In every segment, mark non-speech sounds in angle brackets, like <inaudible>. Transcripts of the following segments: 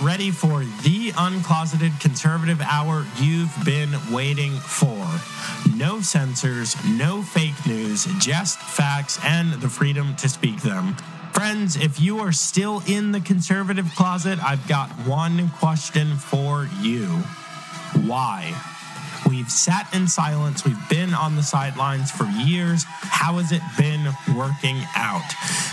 ready for the uncloseted conservative hour you've been waiting for. No censors, no fake news, just facts and the freedom to speak them. Friends, if you are still in the conservative closet, I've got one question for you. Why? We've sat in silence. We've been on the sidelines for years. How has it been working out?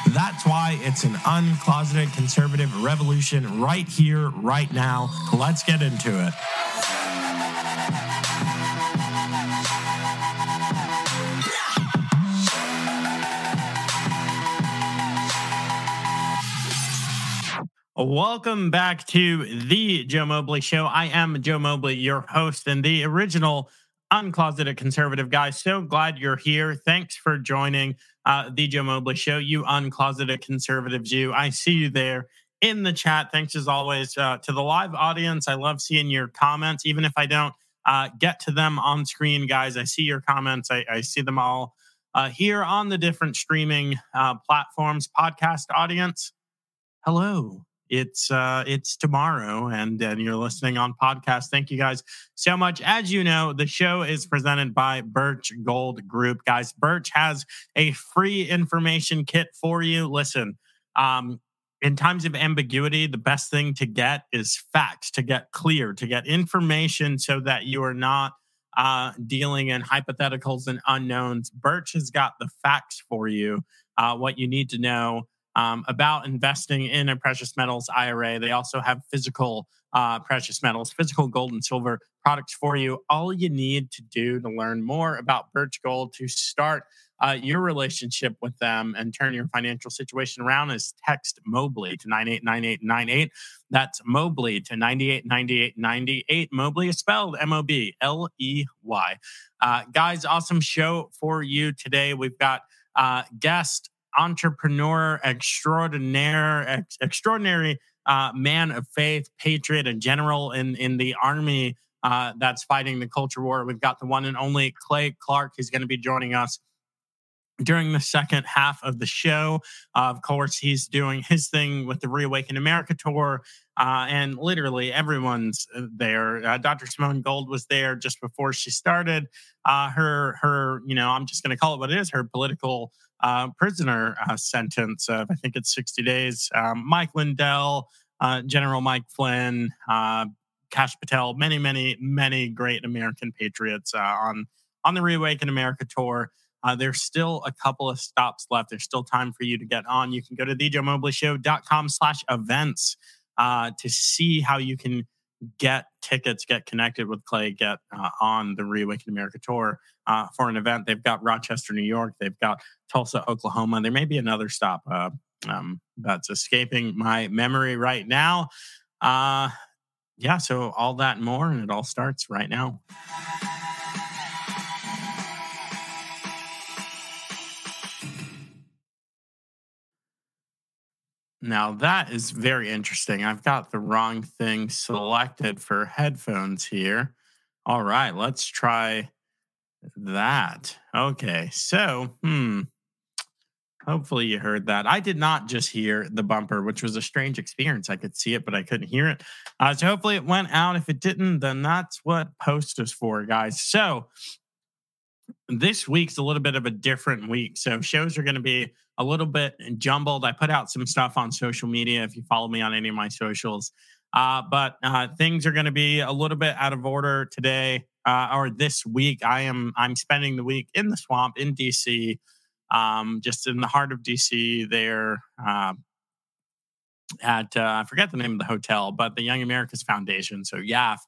That's why it's an uncloseted conservative revolution right here, right now. Let's get into it. Welcome back to the Joe Mobley Show. I am Joe Mobley, your host and the original uncloseted conservative guy. So glad you're here. Thanks for joining uh, the Joe Mobley Show. You uncloseted conservatives, you. I see you there in the chat. Thanks as always uh, to the live audience. I love seeing your comments, even if I don't uh, get to them on screen, guys. I see your comments. I, I see them all uh, here on the different streaming uh, platforms. Podcast audience, hello it's uh it's tomorrow and you're listening on podcast. Thank you guys so much. As you know the show is presented by birch gold group. Guys birch has a free information kit for you. Listen um in times of ambiguity the best thing to get is facts to get clear to get information so that you are not uh, dealing in hypotheticals and unknowns. Birch has got the facts for you uh, what you need to know um, about investing in a precious metals IRA. They also have physical uh, precious metals, physical gold and silver products for you. All you need to do to learn more about Birch Gold to start uh, your relationship with them and turn your financial situation around is text Mobley to 989898. That's Mobley to 989898. Mobley is spelled M O B L E Y. Uh, guys, awesome show for you today. We've got uh, guest entrepreneur extraordinaire, ex- extraordinary uh, man of faith, patriot, and general in in the army uh, that's fighting the culture war. We've got the one and only Clay Clark, who's going to be joining us during the second half of the show. Uh, of course, he's doing his thing with the Reawaken America tour. Uh, and literally everyone's uh, there. Uh, Dr. Simone Gold was there just before she started uh, her her. You know, I'm just going to call it what it is. Her political uh, prisoner uh, sentence of I think it's 60 days. Um, Mike Lindell, uh, General Mike Flynn, uh, Kash Patel, many, many, many great American patriots uh, on on the Reawaken America tour. Uh, there's still a couple of stops left. There's still time for you to get on. You can go to thejoemobleyshow.com slash events to see how you can get tickets, get connected with Clay, get uh, on the Reawaken America tour uh, for an event. They've got Rochester, New York. They've got Tulsa, Oklahoma. There may be another stop uh, um, that's escaping my memory right now. Uh, yeah, so all that and more, and it all starts right now. Now that is very interesting. I've got the wrong thing selected for headphones here. All right, let's try that. Okay, so, hmm. Hopefully you heard that. I did not just hear the bumper, which was a strange experience. I could see it, but I couldn't hear it. Uh, so hopefully it went out. If it didn't, then that's what post is for, guys. So this week's a little bit of a different week. So shows are going to be a little bit jumbled. I put out some stuff on social media if you follow me on any of my socials. Uh, but uh, things are going to be a little bit out of order today uh, or this week. I am I'm spending the week in the swamp in DC, um, just in the heart of DC. There um, at uh, I forget the name of the hotel, but the Young Americas Foundation. So YAF,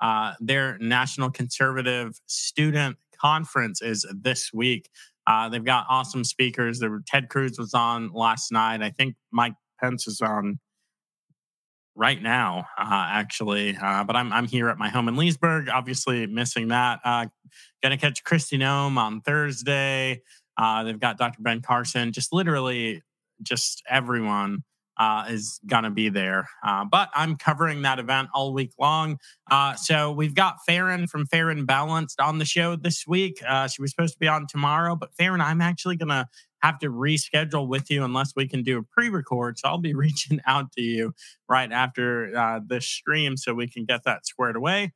uh, their National Conservative Student Conference is this week. Uh, they've got awesome speakers. There were, Ted Cruz was on last night. I think Mike Pence is on right now, uh, actually. Uh, but I'm I'm here at my home in Leesburg. Obviously, missing that. Uh, gonna catch Kristi Noem on Thursday. Uh, they've got Dr. Ben Carson. Just literally, just everyone uh, is going to be there. Uh, but I'm covering that event all week long. Uh, so we've got Faran from Faran Balanced on the show this week. Uh, she was supposed to be on tomorrow, but Faran, I'm actually going to have to reschedule with you unless we can do a pre-record. So I'll be <laughs> reaching out to you right after uh, this stream so we can get that squared away.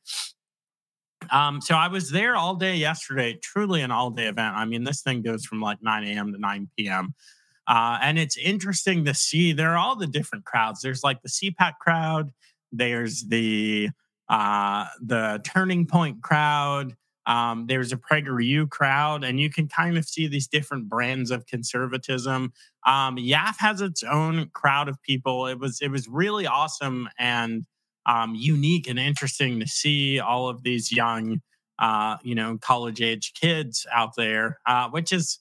Um, so I was there all day yesterday, truly an all day event. I mean, this thing goes from like 9 a.m. to 9 p.m. Uh, and it's interesting to see there are all the different crowds. There's like the CPAC crowd, there's the uh, the Turning Point crowd, um, there's a PragerU crowd, and you can kind of see these different brands of conservatism. Um, YAF has its own crowd of people. It was it was really awesome and um, unique and interesting to see all of these young, uh, you know, college age kids out there, uh, which is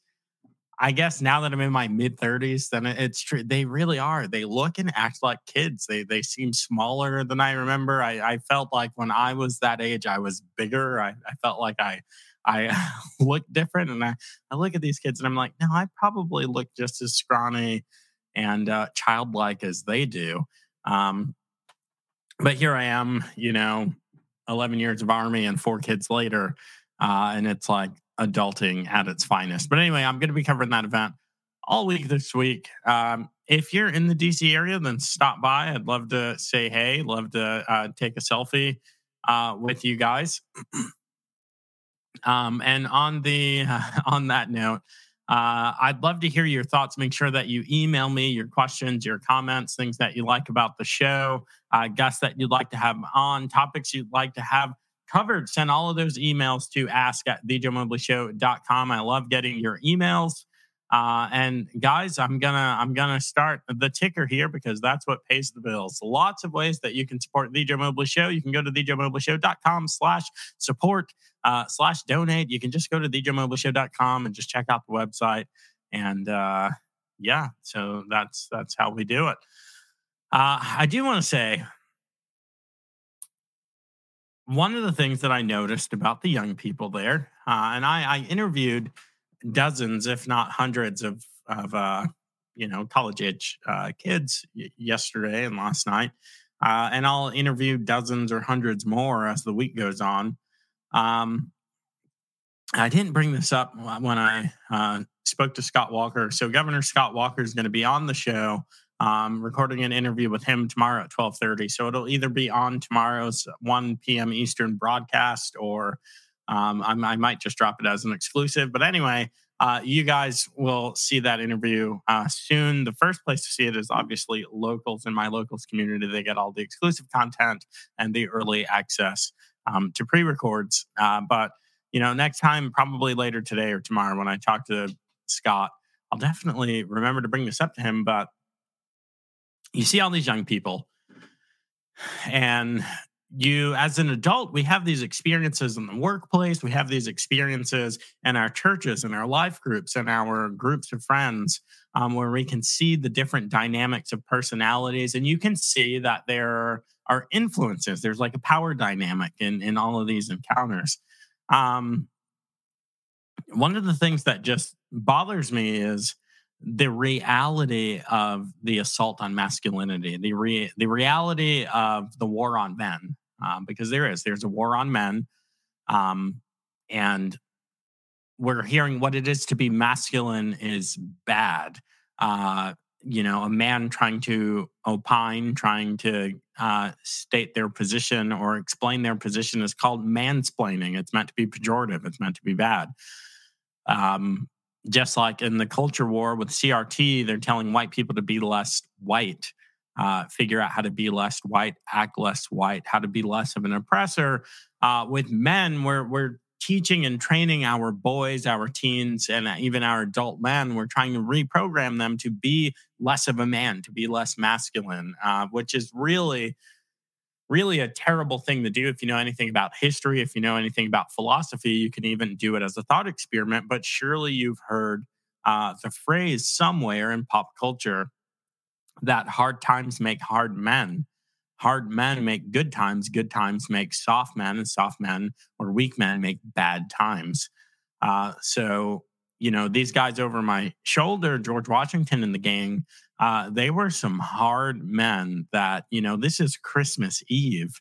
I guess now that I'm in my mid 30s, then it's true. They really are. They look and act like kids. They they seem smaller than I remember. I, I felt like when I was that age, I was bigger. I, I felt like I I <laughs> look different. And I, I look at these kids and I'm like, no, I probably look just as scrawny and uh, childlike as they do. Um, but here I am, you know, 11 years of army and four kids later. Uh, and it's like, adulting at its finest. But anyway, I'm going to be covering that event all week this week. Um, if you're in the DC area, then stop by. I'd love to say hey, love to uh, take a selfie uh, with you guys. <clears throat> um, and on the uh, <laughs> on that note, uh, I'd love to hear your thoughts. Make sure that you email me your questions, your comments, things that you like about the show, uh, guests that you'd like to have on, topics you'd like to have covered. Send all of those emails to ask at thejoemobleyshow.com. I love getting your emails. Uh, and guys, I'm gonna I'm gonna start the ticker here because that's what pays the bills. Lots of ways that you can support the Joe Mobley Show. You can go to thejoemobleyshow.com slash support uh, slash donate. You can just go to thejoemobleyshow.com and just check out the website. And uh, yeah, so that's that's how we do it. Uh, I do want to say one of the things that I noticed about the young people there, uh, and I, I, interviewed dozens, if not hundreds, of of uh, you know college age uh, kids yesterday and last night, uh, and I'll interview dozens or hundreds more as the week goes on. Um, I didn't bring this up when I uh, spoke to Scott Walker. So Governor Scott Walker is going to be on the show um, recording an interview with him tomorrow at 12.30 so it'll either be on tomorrow's 1 p.m eastern broadcast or um, I, might just drop it as an exclusive. But anyway uh, you guys will see that interview uh, soon. The first place to see it is obviously locals. In my locals community they get all the exclusive content and the early access um, to pre-records. Uh, but you know next time probably later today or tomorrow when i talk to scott i'll definitely remember to bring this up to him but you see all these young people and you as an adult we have these experiences in the workplace we have these experiences in our churches and our life groups and our groups of friends um, where we can see the different dynamics of personalities and you can see that there are influences. There's like a power dynamic in in all of these encounters. Um, one of the things that just bothers me is the reality of the assault on masculinity, the re- the reality of the war on men, um, because there is there's a war on men, um, and we're hearing what it is to be masculine is bad. Uh, you know, a man trying to opine, trying to uh, state their position or explain their position is called mansplaining. It's meant to be pejorative. It's meant to be bad. Um, just like in the culture war with CRT, they're telling white people to be less white, uh, figure out how to be less white, act less white, how to be less of an oppressor. Uh, with men, we're, we're teaching and training our boys, our teens, and even our adult men. We're trying to reprogram them to be less of a man, to be less masculine, uh, which is really really a terrible thing to do if you know anything about history, if you know anything about philosophy. You can even do it as a thought experiment. But surely you've heard uh, the phrase somewhere in pop culture that hard times make hard men. Hard men make good times, good times make soft men, and soft men or weak men make bad times. Uh, so you know, these guys over my shoulder, George Washington and the gang, uh, they were some hard men that, you know, this is Christmas Eve.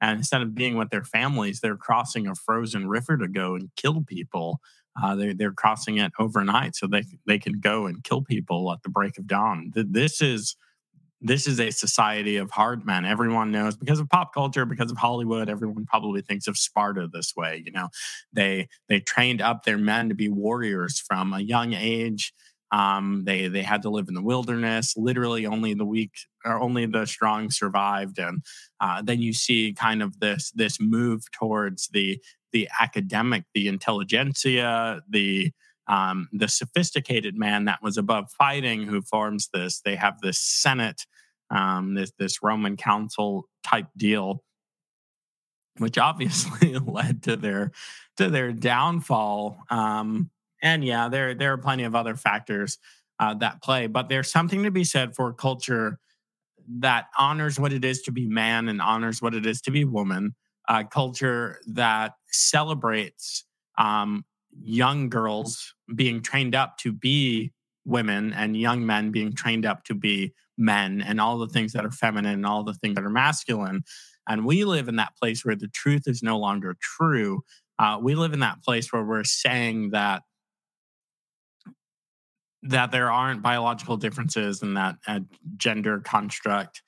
And instead of being with their families, they're crossing a frozen river to go and kill people. Uh, they're, they're crossing it overnight so they, they can go and kill people at the break of dawn. This is this is a society of hard men. Everyone knows because of pop culture, because of Hollywood, everyone probably thinks of Sparta this way. You know, they they trained up their men to be warriors from a young age. Um, they they had to live in the wilderness. Literally, only the weak or only the strong survived. And uh, then you see kind of this this move towards the the academic, the intelligentsia, the um, the sophisticated man that was above fighting who forms this. They have this Senate um, this this Roman Council type deal, which obviously <laughs> led to their to their downfall. Um, and yeah, there there are plenty of other factors uh, that play, but there's something to be said for culture that honors what it is to be man and honors what it is to be woman. Uh, culture that celebrates um, young girls being trained up to be women and young men being trained up to be men and all the things that are feminine and all the things that are masculine. And we live in that place where the truth is no longer true. Uh, we live in that place where we're saying that that there aren't biological differences in that uh, gender construct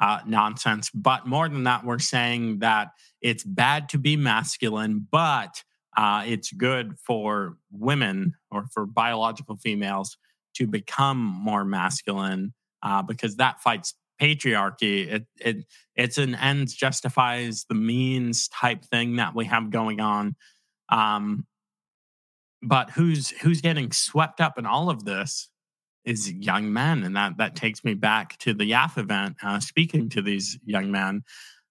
uh, nonsense. But more than that, we're saying that it's bad to be masculine, but uh, it's good for women or for biological females to become more masculine uh, because that fights patriarchy. It, it it's an ends justifies the means type thing that we have going on. Um, but who's who's getting swept up in all of this is young men, and that that takes me back to the YAF event. Uh, speaking to these young men,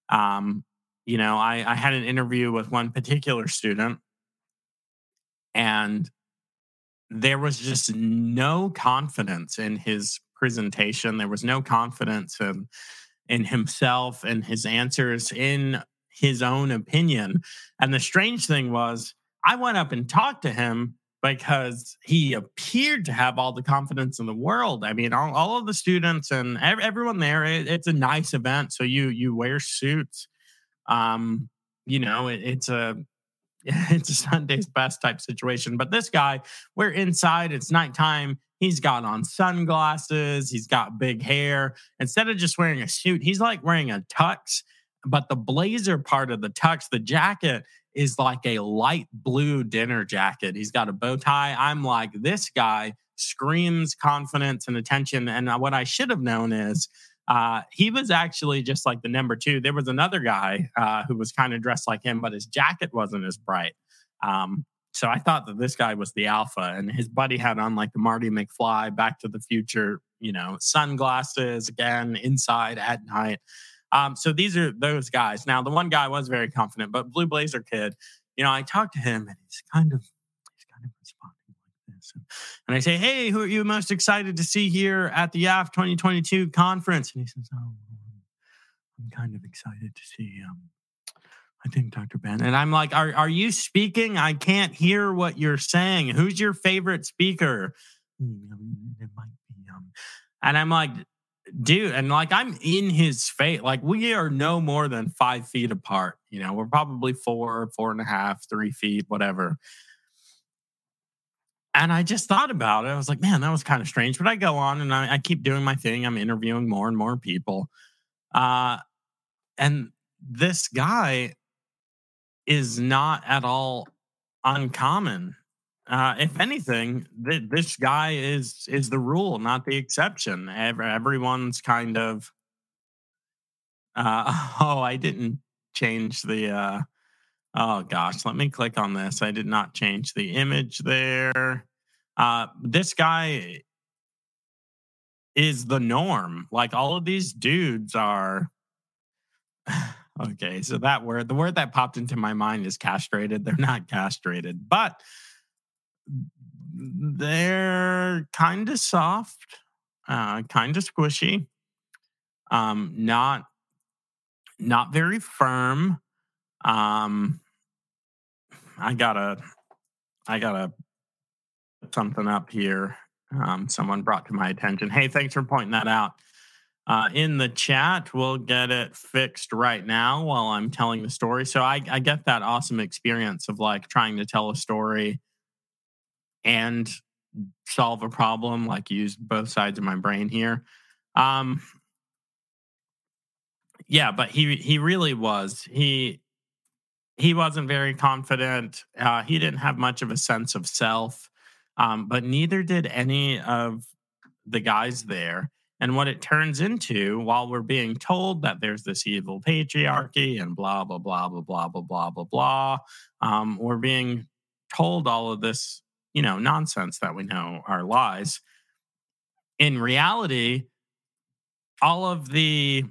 um, you know, I, I had an interview with one particular student, and there was just no confidence in his presentation. There was no confidence in, in himself and his answers in his own opinion. And the strange thing was, I went up and talked to him because he appeared to have all the confidence in the world. I mean, all, all of the students and everyone there, it, it's a nice event. So you you wear suits. Um, you know, it, it's a <laughs> it's a Sunday's best type situation. But this guy, we're inside, it's nighttime. He's got on sunglasses, he's got big hair. Instead of just wearing a suit, he's like wearing a tux. But the blazer part of the tux, the jacket, is like a light blue dinner jacket. He's got a bow tie. I'm like, this guy screams confidence and attention. And what I should have known is uh, he was actually just like the number two. There was another guy uh, who was kind of dressed like him, but his jacket wasn't as bright. Um, so I thought that this guy was the alpha, and his buddy had on like the Marty McFly, Back to the Future, you know, sunglasses again inside at night. Um, so these are those guys. Now the one guy was very confident, but Blue Blazer Kid, you know, I talked to him, and he's kind of he's kind of responding like this, and, and I say, Hey, who are you most excited to see here at the YAF 2022 conference? And he says, Oh, I'm kind of excited to see, um, I think Dr. Ben. And I'm like, are, are you speaking? I can't hear what you're saying. Who's your favorite speaker? Hmm, it might be, um, and I'm like, dude, and like I'm in his face. Like we are no more than five feet apart. You know, we're probably four, four and a half, three feet, whatever. And I just thought about it. I was like, man, that was kind of strange. But I go on and I, I keep doing my thing. I'm interviewing more and more people. Uh, and this guy is not at all uncommon. Uh, if anything, th- this guy is is the rule, not the exception. Every, everyone's kind of. Uh, <laughs> oh, I didn't change the. Oh gosh, let me click on this. I did not change the image there. Uh, this guy is the norm. Like all of these dudes are. <sighs> okay, so that word, the word that popped into my mind is castrated. They're not castrated, but they're kind of soft, uh, kind of squishy, um, not not very firm um, I gotta, I gotta something up here. Um, someone brought to my attention. Hey, thanks for pointing that out. Uh, in the chat, we'll get it fixed right now while I'm telling the story. So I, I get that awesome experience of like trying to tell a story and solve a problem, like use both sides of my brain here. Um, yeah, but he he really was. He he wasn't very confident. Uh, he didn't have much of a sense of self, um, but neither did any of the guys there. And what it turns into, while we're being told that there's this evil patriarchy and blah blah blah blah blah blah blah blah blah, um, we're being told all of this, you know, nonsense that we know are lies. In reality, all of the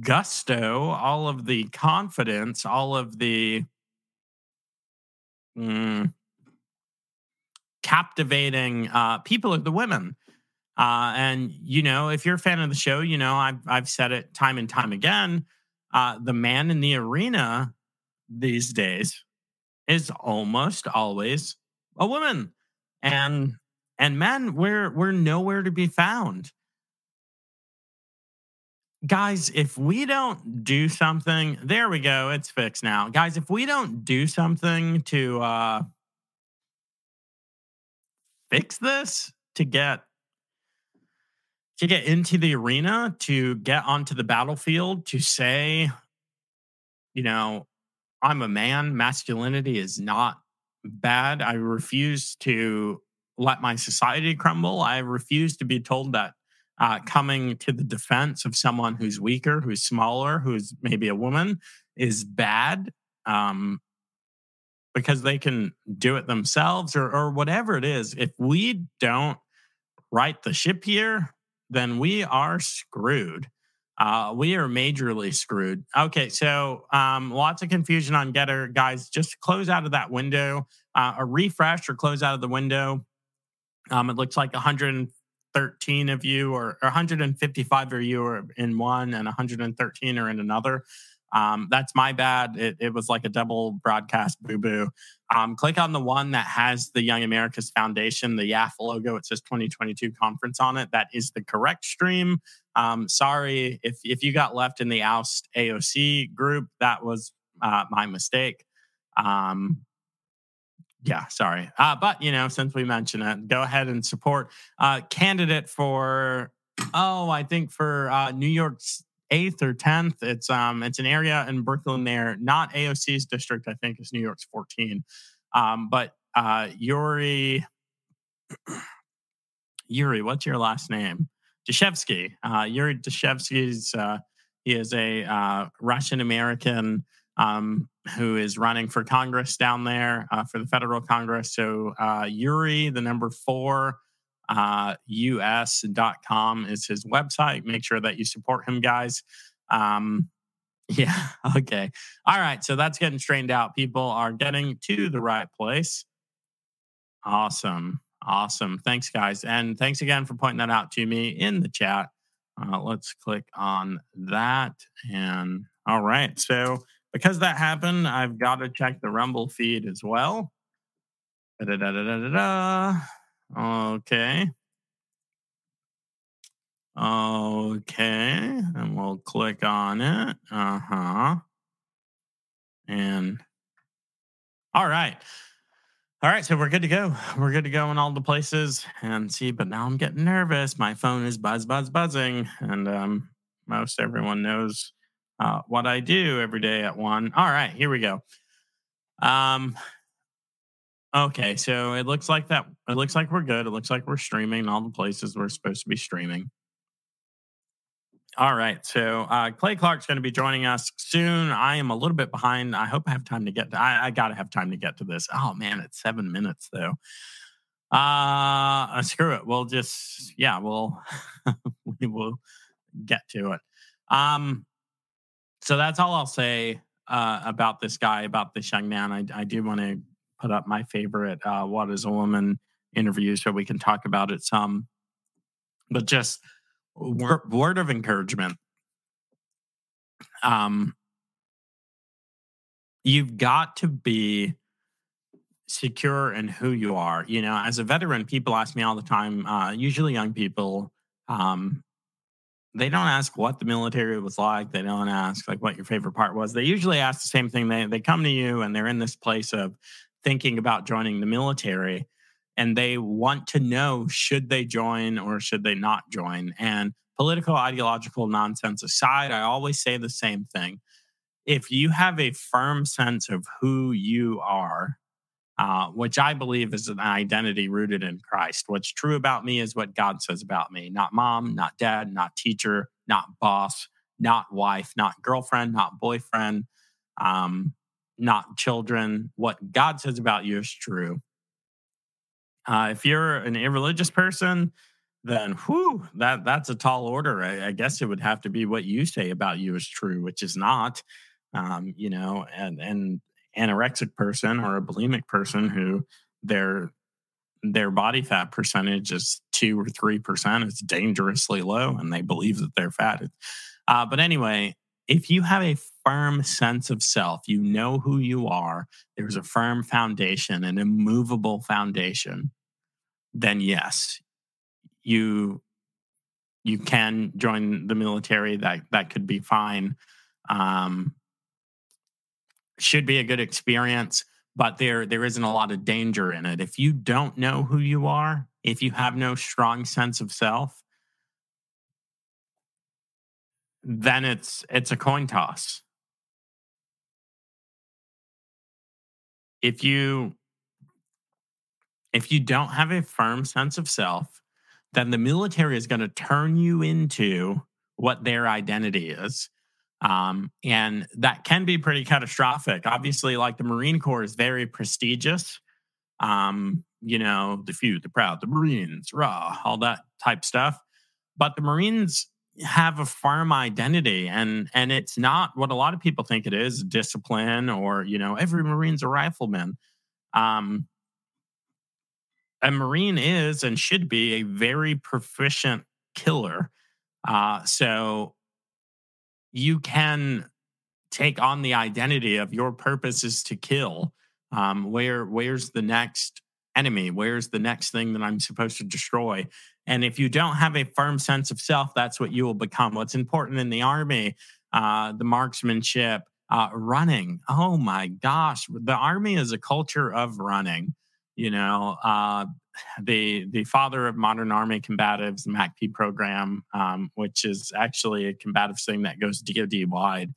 gusto, all of the confidence, all of the mm, captivating uh, people are the women. Uh, and you know, if you're a fan of the show, you know I've I've said it time and time again. Uh, the man in the arena these days is almost always a woman, and and men we're we're nowhere to be found guys, if we don't do something, there we go, it's fixed now. Guys, if we don't do something to uh fix this, to get to get into the arena, to get onto the battlefield, to say, you know, I'm a man, masculinity is not bad. I refuse to let my society crumble. I refuse to be told that uh, coming to the defense of someone who's weaker, who's smaller, who's maybe a woman is bad um, because they can do it themselves or, or whatever it is. If we don't right the ship here, then we are screwed. Uh, we are majorly screwed. Okay, so um, lots of confusion on GETTR. guys. Just close out of that window, uh, a refresh or close out of the window. Um, it looks like 100 113 of you or, or 155 of you are in one and 113 are in another. Um, that's my bad. It, it, was like a double broadcast boo boo. Um, click on the one that has the Young Americas Foundation, the YAF logo. It says 2022 conference on it. That is the correct stream. Um, sorry if, if you got left in the Oust AOC group, that was uh, my mistake. Um, yeah, sorry. Uh, but you know, since we mentioned it, go ahead and support uh, candidate for oh, I think for uh, New York's eighth or tenth. It's um it's an area in Brooklyn there, not AOC's district. I think is New York's fourteen. Um, but uh, Yuri, <clears throat> Yuri, what's your last name? Dashevsky. Uh, Yuri Dashevsky's. Uh, he is a uh, Russian American um, who is running for Congress down there uh, for the federal Congress. So uh, Yuri, the number four, uh, us.com is his website. Make sure that you support him, guys. Um, <laughs> yeah. Okay. All right. So that's getting straightened out. People are getting to the right place. Awesome. Awesome. Thanks, guys. And thanks again for pointing that out to me in the chat. Uh, let's click on that. And all right. So, because that happened, I've got to check the Rumble feed as well. Da-da-da-da-da-da. Okay. Okay. And we'll click on it. Uh huh. And all right. All right, so we're good to go. We're good to go in all the places and see. But now I'm getting nervous. My phone is buzz, buzz, buzzing, and um, most everyone knows uh, what I do every day at one. All right, here we go. Um, okay, so it looks like that. It looks like we're good. It looks like we're streaming all the places we're supposed to be streaming. All right, so uh, Clay Clark's going to be joining us soon. I am a little bit behind. I hope I have time to get. To, I, I got to have time to get to this. Oh man, it's seven minutes though. Uh, screw it. We'll just yeah, we'll <laughs> we will get to it. Um, so that's all I'll say uh, about this guy, about this young man. I, I do want to put up my favorite uh, "What Is a Woman" interview so we can talk about it some. But just word, word of encouragement. Um, you've got to be secure in who you are. You know, as a veteran, people ask me all the time, uh, usually young people, um, they don't ask what the military was like. They don't ask like what your favorite part was. They usually ask the same thing. They they come to you and they're in this place of thinking about joining the military and they want to know should they join or should they not join. And political ideological nonsense aside, I always say the same thing. If you have a firm sense of who you are, uh, which I believe is an identity rooted in Christ. What's true about me is what God says about me, not mom, not dad, not teacher, not boss, not wife, not girlfriend, not boyfriend, um, not children. What God says about you is true. Uh, if you're an irreligious person, then whew, that that's a tall order. I, I, guess it would have to be what you say about you is true, which is not. Um, you know, and and anorexic person or a bulimic person who their their body fat percentage is two or three percent. It's dangerously low, and they believe that they're fat. Uh, but anyway, if you have a firm sense of self, you know who you are. There's a firm foundation, an immovable foundation. Then yes, you you can join the military. That that could be fine. Um, should be a good experience, but there there isn't a lot of danger in it. If you don't know who you are, if you have no strong sense of self, then it's it's a coin toss. If you if you don't have a firm sense of self, then the military is going to turn you into what their identity is. Um, and that can be pretty catastrophic. Obviously, like the Marine Corps is very prestigious. Um, you know, the few, the proud, the Marines, raw, all that type stuff. But the Marines have a firm identity and and it's not what a lot of people think it is discipline or you know every marine's a rifleman um a marine is and should be a very proficient killer uh so you can take on the identity of your purpose is to kill. Um, where where's the next enemy? Where's the next thing that I'm supposed to destroy? And if you don't have a firm sense of self, that's what you will become. What's important in the army, uh, the marksmanship, uh, running. Oh my gosh, the army is a culture of running. You know, uh, the the father of modern army combatives, the MACP program, um, which is actually a combative thing that goes DoD wide,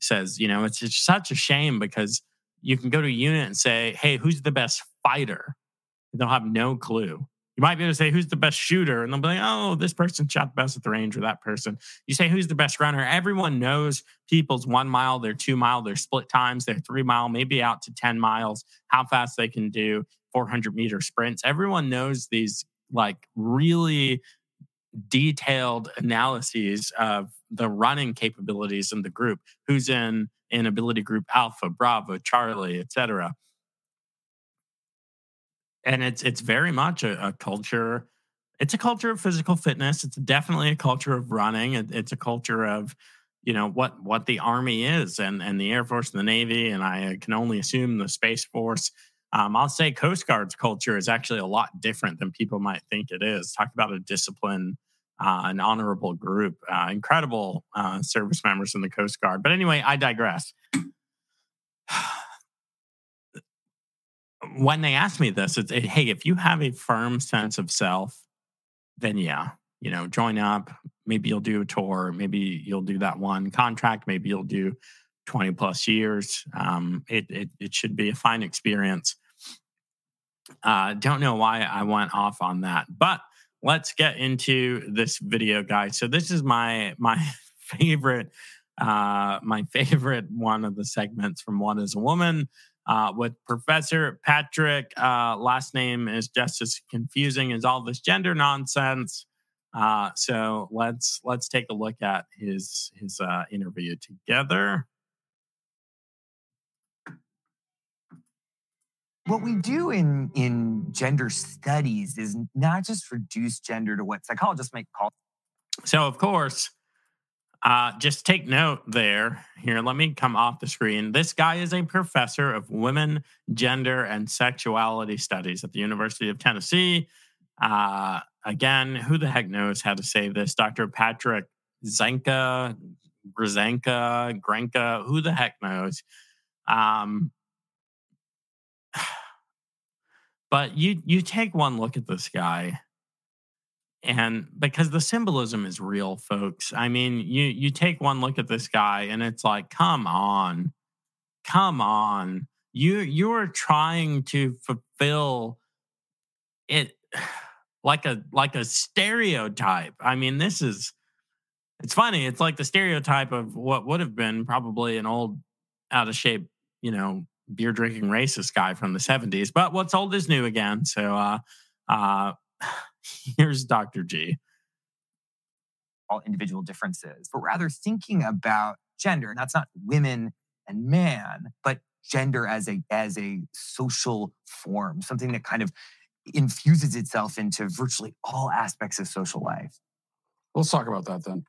says, you know, it's, it's such a shame because you can go to a unit and say, hey, who's the best fighter? They'll have no clue. You might be able to say, who's the best shooter? And they'll be like, oh, this person shot the best at the range or that person. You say, who's the best runner? Everyone knows people's one mile, their two mile, their split times, their three mile, maybe out to 10 miles, how fast they can do 400 meter sprints. Everyone knows these like really detailed analyses of the running capabilities in the group who's in in ability group alpha bravo charlie etc and it's it's very much a, a, culture it's a culture of physical fitness it's definitely a culture of running it, it's a culture of you know what what the army is and and the air force and the navy and i can only assume the space force um, I'll say Coast Guard's culture is actually a lot different than people might think it is. Talk about a discipline, uh, an honorable group, uh, incredible uh, service members in the Coast Guard. But anyway, I digress. <sighs> when they ask me this, it's hey, if you have a firm sense of self, then yeah, you know, join up. Maybe you'll do a tour. Maybe you'll do that one contract. Maybe you'll do 20 plus years. Um, it, it, it should be a fine experience. Uh, don't know why I went off on that, but let's get into this video, guys. So this is my my <laughs> favorite uh, my favorite one of the segments from What Is a Woman uh, with Professor Patrick. Uh, last name is just as confusing as all this gender nonsense. Uh, so let's let's take a look at his his uh, interview together. What we do in in gender studies is not just reduce gender to what psychologists might call so of course Uh, just take note there. Here, let me come off the screen. This guy is a professor of women, gender, and sexuality studies at the University of Tennessee. Uh, again, who the heck knows how to say this? Dr. Patrick Zenka, Grzanka, Grenka, who the heck knows? Um, but you you take one look at this guy and because the symbolism is real folks i mean you you take one look at this guy and it's like come on. Come on. You you are trying to fulfill it <sighs> like a like a stereotype. I mean this is it's funny it's like the stereotype of what would have been probably an old out of shape you know beer drinking racist guy from the 70s but what's old is new again so uh uh <laughs> Here's Dr. G. All individual differences, but rather thinking about gender. And that's not women and man, but gender as a as a social form, something that kind of infuses itself into virtually all aspects of social life. Let's talk about that then.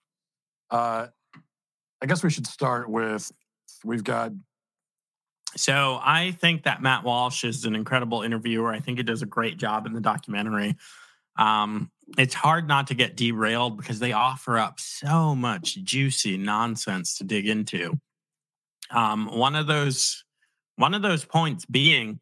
Uh, I guess we should start with we've got. So I think that Matt Walsh is an incredible interviewer. I think he does a great job in the documentary um, it's hard not to get derailed because they offer up so much juicy nonsense to dig into. Um, one of those one of those points being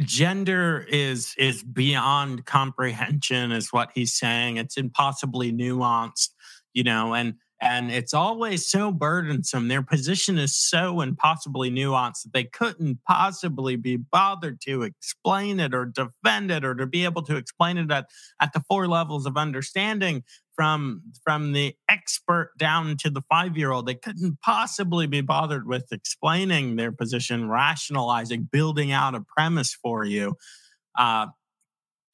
gender is is beyond comprehension is what he's saying it's impossibly nuanced you know and and it's always so burdensome. Their position is so impossibly nuanced that they couldn't possibly be bothered to explain it or defend it or to be able to explain it at, at the four levels of understanding from from the expert down to the five year old. They couldn't possibly be bothered with explaining their position, rationalizing, building out a premise for you. Uh,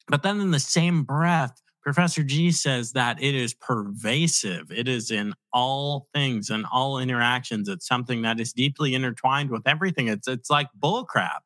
but then in the same breath, Professor G says that it is pervasive. It is in all things and all interactions. It's something that is deeply intertwined with everything. It's it's like bullcrap.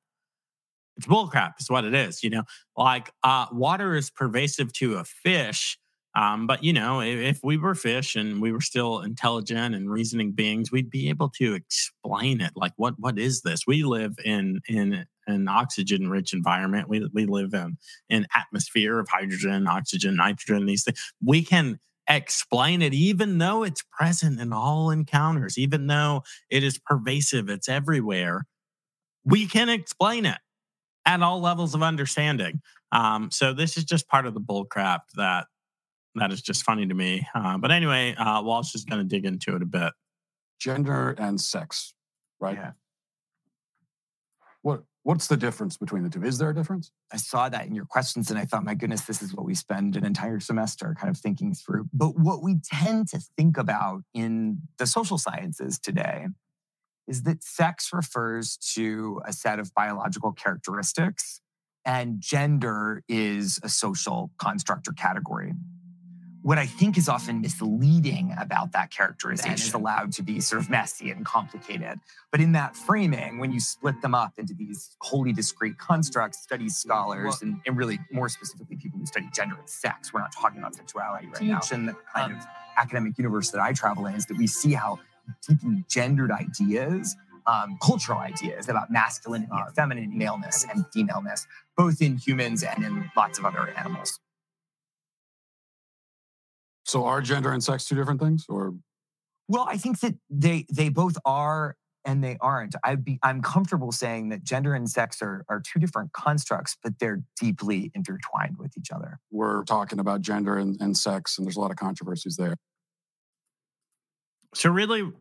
It's bullcrap is what it is. You know, like uh, water is pervasive to a fish, um, but you know, if, if, we were fish and we were still intelligent and reasoning beings, we'd be able to explain it. Like, what what is this? We live in in an oxygen rich environment. We we live in an atmosphere of hydrogen, oxygen, nitrogen. These things we can explain it, even though it's present in all encounters, even though it is pervasive, it's everywhere. We can explain it at all levels of understanding. Um, so this is just part of the bullcrap that that is just funny to me. Uh, but anyway, uh, Walsh is going to dig into it a bit. Gender and sex, right? Yeah. What What's the difference between the two? Is there a difference? I saw that in your questions and I thought, my goodness, this is what we spend an entire semester kind of thinking through. But what we tend to think about in the social sciences today is that sex refers to a set of biological characteristics and gender is a social construct or category what I think is often misleading about that characterization is allowed to be sort of messy and complicated. But in that framing, when you split them up into these wholly discrete constructs, study scholars, well, and, and, really more specifically people who study gender and sex, we're not talking about sexuality right now. In the kind um, of academic universe that I travel in is that we see how deeply gendered ideas um, cultural ideas about masculinity and femininity, maleness and femaleness, both in humans and in lots of other animals. So are gender and sex two different things or well, I think that they they both are and they aren't. I'd be I'm comfortable saying that gender and sex are, are two different constructs, but they're deeply intertwined with each other. We're talking about gender and, and sex, and there's a lot of controversies there. So really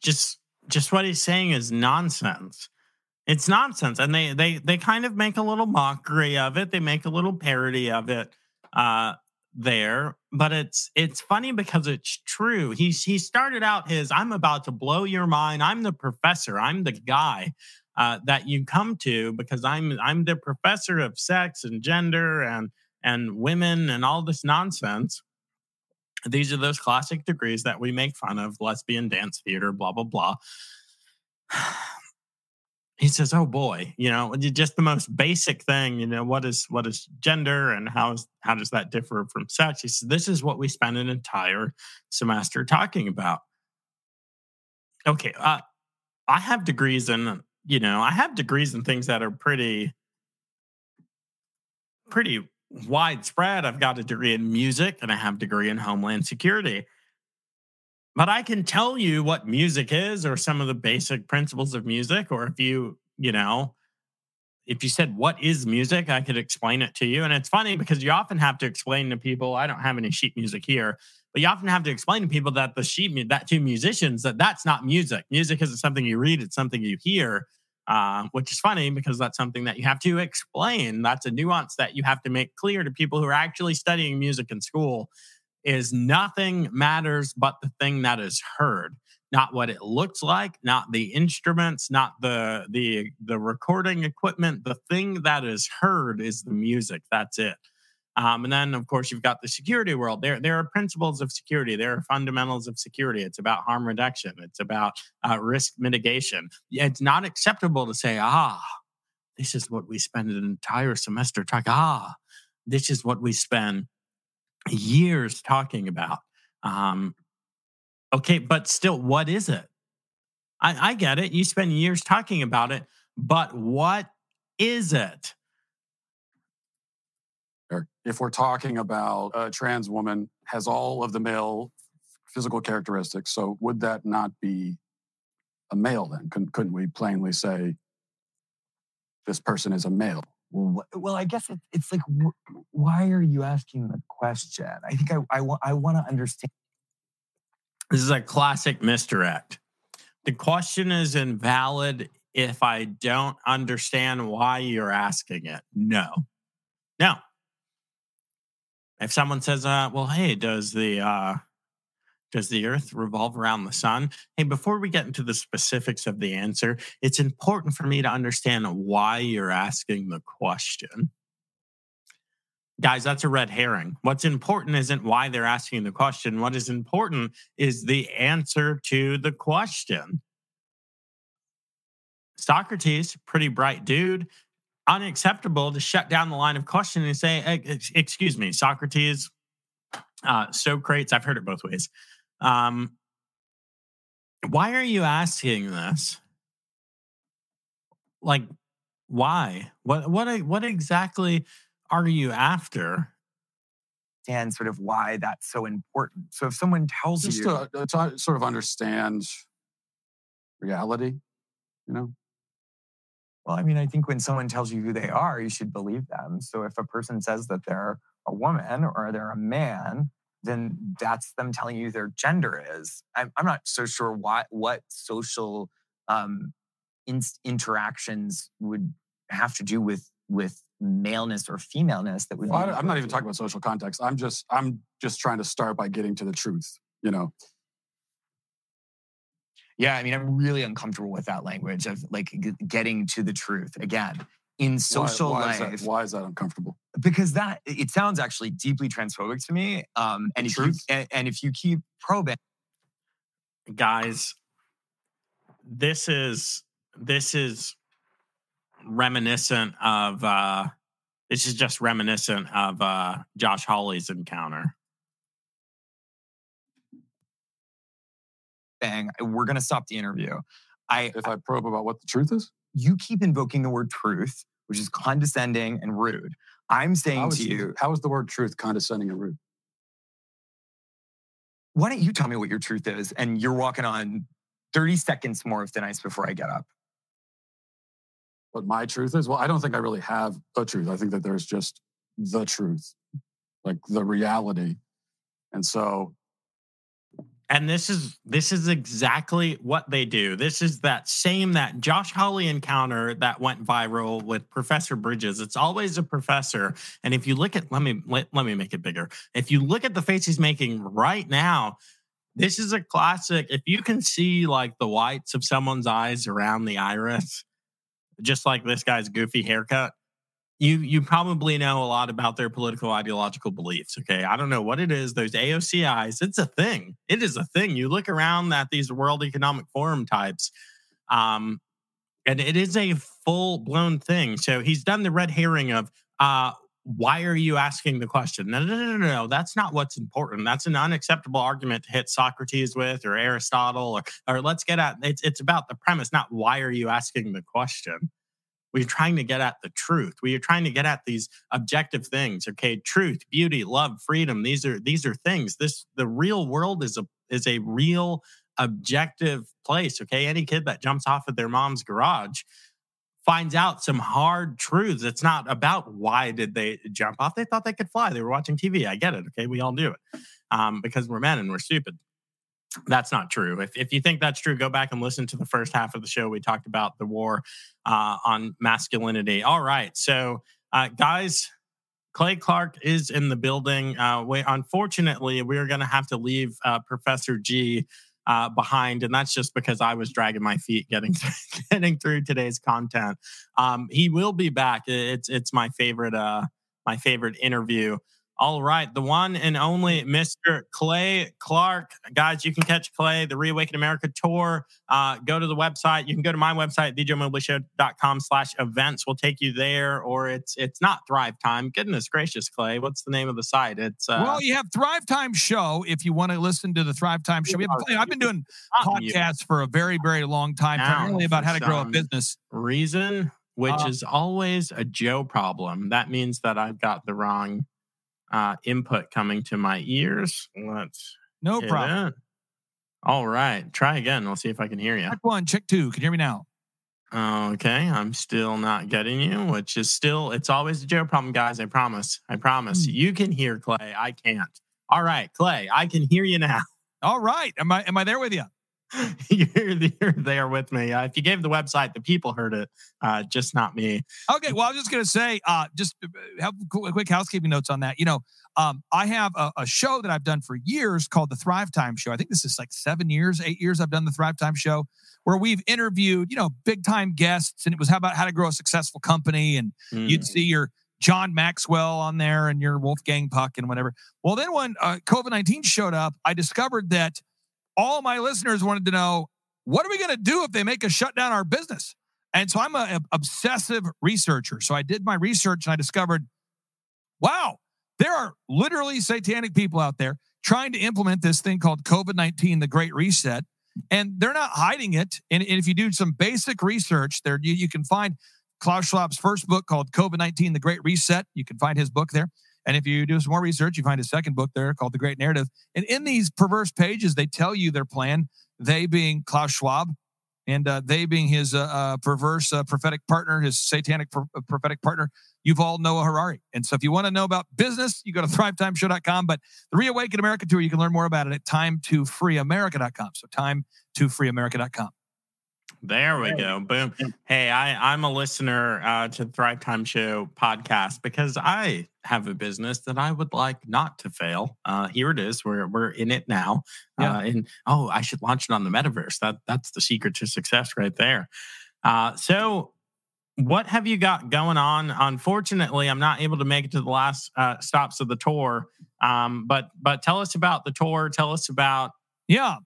just just what he's saying is nonsense. It's nonsense. And they they they kind of make a little mockery of it. They make a little parody of it. Uh there, but it's it's funny because it's true. He's he started out his I'm about to blow your mind. I'm the professor. I'm the guy uh, that you come to because I'm I'm the professor of sex and gender and and women and all this nonsense. These are those classic degrees that we make fun of: lesbian dance theater, blah blah blah. <sighs> he says, "Oh boy, you know, just the most basic thing. You know, what is what is gender, and how is how does that differ from sex?" He says, "This is what we spend an entire semester talking about." Okay, uh, I have degrees in you know I have degrees in things that are pretty pretty widespread. I've got a degree in music and I have a degree in homeland security. But I can tell you what music is or some of the basic principles of music. Or if you, you know, if you said, What is music? I could explain it to you. And it's funny because you often have to explain to people, I don't have any sheet music here, but you often have to explain to people that the sheet, that two musicians, that that's not music. Music isn't something you read, it's something you hear. Uh, which is funny because that's something that you have to explain. That's a nuance that you have to make clear to people who are actually studying music in school is nothing matters but the thing that is heard not what it looks like not the instruments not the the the recording equipment. The thing that is heard is the music. That's it. Um, and then of course you've got the security world. There there are principles of security. There are fundamentals of security. It's about harm reduction. It's about uh, risk mitigation. It's not acceptable to say ah this is what we spend an entire semester talking ah this is what we spend years talking about. Um, okay, but still, what is it? I, I get it. You spend years talking about it, but what is it? If we're talking about a trans woman has all of the male physical characteristics, so would that not be a male then? Couldn't, couldn't we plainly say this person is a male? Well, well, I guess it, it's like, why are you asking the question? I think I, I, I want to understand. This is a classic misdirect. The question is invalid if I don't understand why you're asking it. No. No. If someone says, uh, well, hey, does the uh, does the Earth revolve around the sun? Hey, before we get into the specifics of the answer, it's important for me to understand why you're asking the question. Guys, that's a red herring. What's important isn't why they're asking the question. What is important is the answer to the question. Socrates, pretty bright dude, unacceptable to shut down the line of questioning and say, Excuse me, Socrates, uh, Socrates, I've heard it both ways. Um, why are you asking this? Like, why? What what what exactly are you after? And sort of why that's so important. So if someone tells Just you, to, uh, to sort of understand reality, you know. Well, I mean, I think when someone tells you who they are, you should believe them. So if a person says that they're a woman or they're a man, then that's them telling you their gender is. I'm, I'm not so sure why, what social um, in, interactions would have to do with with maleness or femaleness that would. Well, I'm not even talking about social context. I'm just I'm just trying to start by getting to the truth. You know. Yeah, I mean, I'm really uncomfortable with that language of like g- getting to the truth. Again, in social why, why life. Is that, why is that uncomfortable? Because that it sounds actually deeply transphobic to me. Um, and if you and, and if you keep probing, guys, this is this is reminiscent of uh this is just reminiscent of uh Josh Hawley's encounter. Bang, we're gonna stop the interview. I if I probe about what the truth is, you keep invoking the word truth, which is condescending and rude. I'm saying is, to you, how is the word truth condescending and rude? Why don't you tell me what your truth is? And you're walking on 30 seconds more of thin ice before I get up. What my truth is? Well, I don't think I really have a truth. I think that there's just the truth, like the reality. And so and this is this is exactly what they do. This is that same that Josh Hawley encounter that went viral with Professor Bridges. It's always a professor, and if you look at let me let, let me make it bigger. If you look at the face he's making right now, this is a classic. If you can see like the whites of someone's eyes around the iris, just like this guy's goofy haircut, you you probably know a lot about their political ideological beliefs. Okay, I don't know what it is. Those AOCI's, it's a thing. It is a thing. You look around at these World Economic Forum types. Um, And it is a full blown thing. So he's done the red herring of, uh, why are you asking the question? No, no, no, no, no. That's not what's important. That's an unacceptable argument to hit Socrates with or Aristotle or or let's get at it's it's about the premise, not why are you asking the question. We're trying to get at the truth. We are trying to get at these objective things. Okay, truth, beauty, love, freedom. These are these are things. This the real world is a is a real objective place. Okay, any kid that jumps off of their mom's garage finds out some hard truths. It's not about why did they jump off. They thought they could fly. They were watching TV. I get it. Okay, we all do it um, because we're men and we're stupid. That's not true. If, if you think that's true, go back and listen to the first half of the show. We talked about the war uh, on masculinity. All right. So, uh, guys, Clay Clark is in the building. Uh, we, unfortunately, we're going to have to leave uh, Professor G uh, behind, and that's just because I was dragging my feet getting <laughs> getting through today's content. Um, he will be back. It's it's my favorite uh, my favorite interview. All right, the one and only Mr. Clay Clark. Guys, you can catch Clay, the Reawaken America tour. Uh, go to the website. You can go to my website, thejoemobleyshow.com slash events. We'll take you there. Or it's it's not Thrive Time. Goodness gracious, Clay. What's the name of the site? It's uh, Well, you have Thrive Time Show if you want to listen to the Thrive Time show. We have, I've been doing podcasts for a very, very long time, primarily about how to grow a business. Reason, which uh, is always a Joe problem. That means that I've got the wrong uh, input coming to my ears. Let's no problem. It. All right, try again. I'll see if I can hear you. Check one, check two. Can you hear me now? Okay, I'm still not getting you, which is still it's always a Joe problem, guys. I promise. I promise. Mm. You can hear Clay. I can't. All right, Clay, I can hear you now. All right. Am I am I there with you? <laughs> you're, you're there with me. Uh, if you gave the website, the people heard it, uh, just not me. Okay, well, I was just going to say, uh, just uh, have quick housekeeping notes on that. You know, um, I have a, a, show that I've done for years called the Thrive Time Show. I think this is like seven years, eight years I've done the Thrive Time Show, where we've interviewed, you know, big time guests, and it was how about how to grow a successful company, and mm. you'd see your John Maxwell on there and your Wolfgang Puck and whatever. Well, then when uh, COVID nineteen showed up, I discovered that all my listeners wanted to know what are we going to do if they make us shut down our business? And so I'm an obsessive researcher. So I did my research and I discovered, wow, there are literally satanic people out there trying to implement this thing called COVID 19, the Great Reset. And they're not hiding it. And, if you do some basic research, there you, you can find Klaus Schwab's first book called COVID 19, the Great Reset. You can find his book there. And if you do some more research, you find a second book there called The Great Narrative. And in these perverse pages, they tell you their plan, they being Klaus Schwab, and uh, they being his uh, uh, perverse uh, prophetic partner, his satanic pro- uh, prophetic partner, Yuval Noah Harari. And so if you want to know about business, you go to <laughs> thrivetimeshow.com. But the Reawaken America Tour, you can learn more about it at time2freeamerica.com. So time2freeamerica.com. There we go. Boom. Hey, I, I'm a listener uh, to the Thrive Time Show podcast because I have a business that I would like not to fail. Uh, here it is. We're we're in it now. Yeah. Uh, and oh, I should launch it on the metaverse. That that's the secret to success right there. Uh, so what have you got going on? Unfortunately, I'm not able to make it to the last uh, stops of the tour. Um, but but tell us about the tour. Tell us about yeah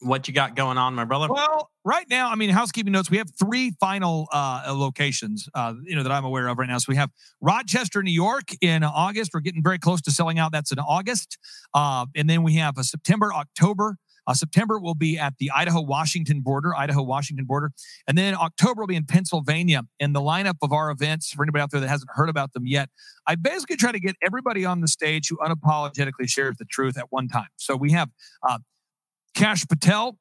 what you got going on, my brother? Well, right now, I mean, housekeeping notes. We have three final uh, locations, uh, you know, that I'm aware of right now. So we have Rochester, New York, in August. We're getting very close to selling out. That's in August, uh, and then we have a September, October. Uh, September will be at the Idaho Washington border, Idaho Washington border. And then October will be in Pennsylvania. And the lineup of our events, for anybody out there that hasn't heard about them yet, I basically try to get everybody on the stage who unapologetically shares the truth at one time. So we have uh, Kash Patel,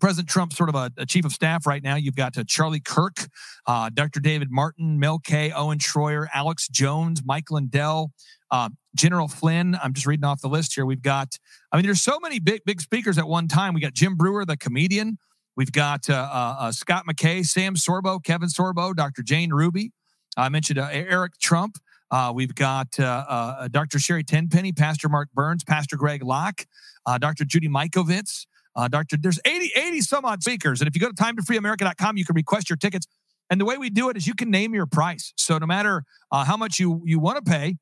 President Trump, sort of a, a, chief of staff right now. You've got uh, Charlie Kirk, uh, Dr. David Martin, Mel K, Owen Shroyer, Alex Jones, Mike Lindell, uh, General Flynn. I'm just reading off the list here. We've got, I mean, there's so many big, big speakers at one time. We got Jim Breuer, the comedian. We've got uh, uh, uh, Scott McKay, Sam Sorbo, Kevin Sorbo, Dr. Jane Ruby. I mentioned Eric Trump. We've got Dr. Sherry Tenpenny, Pastor Mark Burns, Pastor Greg Locke uh, Dr. Judy Mikovits, uh, Dr. There's 80, 80 some odd speakers. And if you go to time2freeamerica.com, you can request your tickets. And the way we do it is you can name your price. So no matter uh, how much you, you want to pay,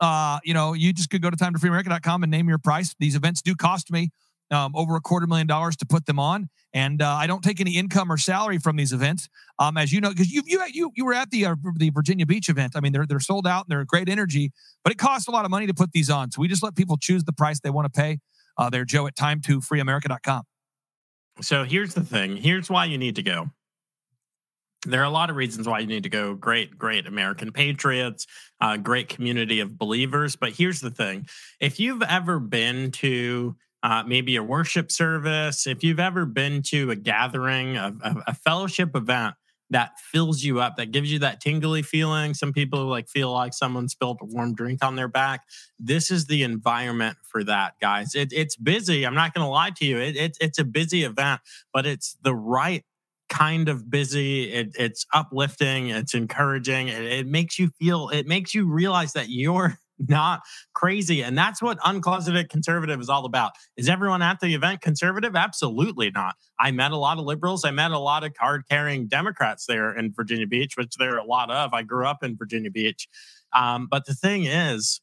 uh, you know, you just could go to time2freeamerica.com and name your price. These events do cost me um, over a quarter million dollars to put them on, and uh, I don't take any income or salary from these events. Um, as you know, because you you you you were at the uh, the Virginia Beach event. I mean, they're they're sold out and they're great energy, but it costs a lot of money to put these on. So we just let people choose the price they want to pay. Uh, they're Joe at time to freeamerica.com. So here's the thing. Here's why you need to go. There are a lot of reasons why you need to go. Great, great American patriots, uh, great community of believers. But here's the thing if you've ever been to uh, maybe a worship service, if you've ever been to a gathering, a, a, a fellowship event that fills you up, that gives you that tingly feeling. Some people like feel like someone spilled a warm drink on their back. This is the environment for that, guys. It, it's busy. I'm not going to lie to you. It, it, it's a busy event, but it's the right kind of busy. It, it's uplifting. It's encouraging. It, it makes you feel. It makes you realize that you're not crazy. And that's what uncloseted conservative is all about. Is everyone at the event conservative? Absolutely not. I met a lot of liberals. I met a lot of card carrying Democrats there in Virginia Beach, which there are a lot of. I grew up in Virginia Beach. Um, but the thing is,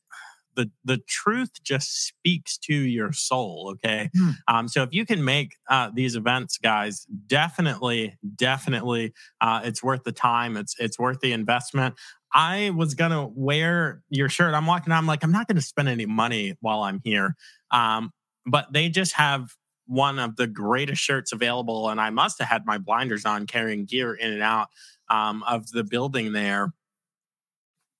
the the truth just speaks to your soul okay mm. um, so if you can make uh, these events guys definitely definitely uh, it's worth the time it's it's worth the investment I was gonna wear your shirt. I'm walking. I'm like, I'm not gonna spend any money while I'm here. Um, but they just have one of the greatest shirts available, and I must have had my blinders on, carrying gear in and out um, of the building there.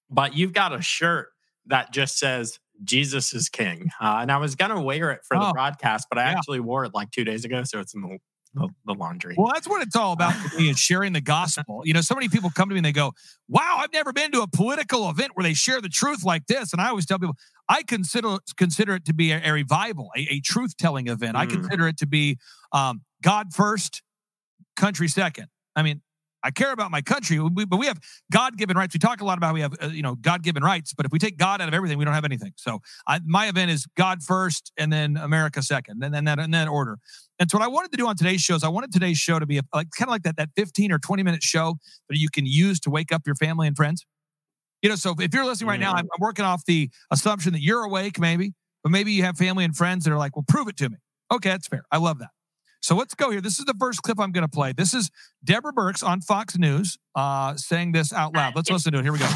But you've got a shirt that just says Jesus is King, uh, and I was gonna wear it for oh, the broadcast, but I yeah. actually wore it like two days ago, so it's in the the, the, laundry. Well, that's what it's all about for me is sharing the gospel. You know, so many people come to me and they go, Wow, I've never been to a political event where they share the truth like this. And I always tell people, I consider consider it to be a, a revival, a, a truth telling event. Mm. I consider it to be um, God first, country second. I mean, I care about my country, but we have God given rights. We talk a lot about we have, uh, you know, God given rights, but if we take God out of everything, we don't have anything. So I, my event is God first and then America second, and then that in that order. And so what I wanted to do on today's show is I wanted today's show to be a, like kind of like that that 15 or 20 minute show that you can use to wake up your family and friends. You know, so if you're listening right now, I'm, I'm working off the assumption that you're awake, maybe, but maybe you have family and friends that are like, well, prove it to me. Okay, that's fair. I love that. So let's go here. This is the first clip I'm going to play. This is Deborah Birx on Fox News uh, saying this out loud. Let's listen to it. Here we go.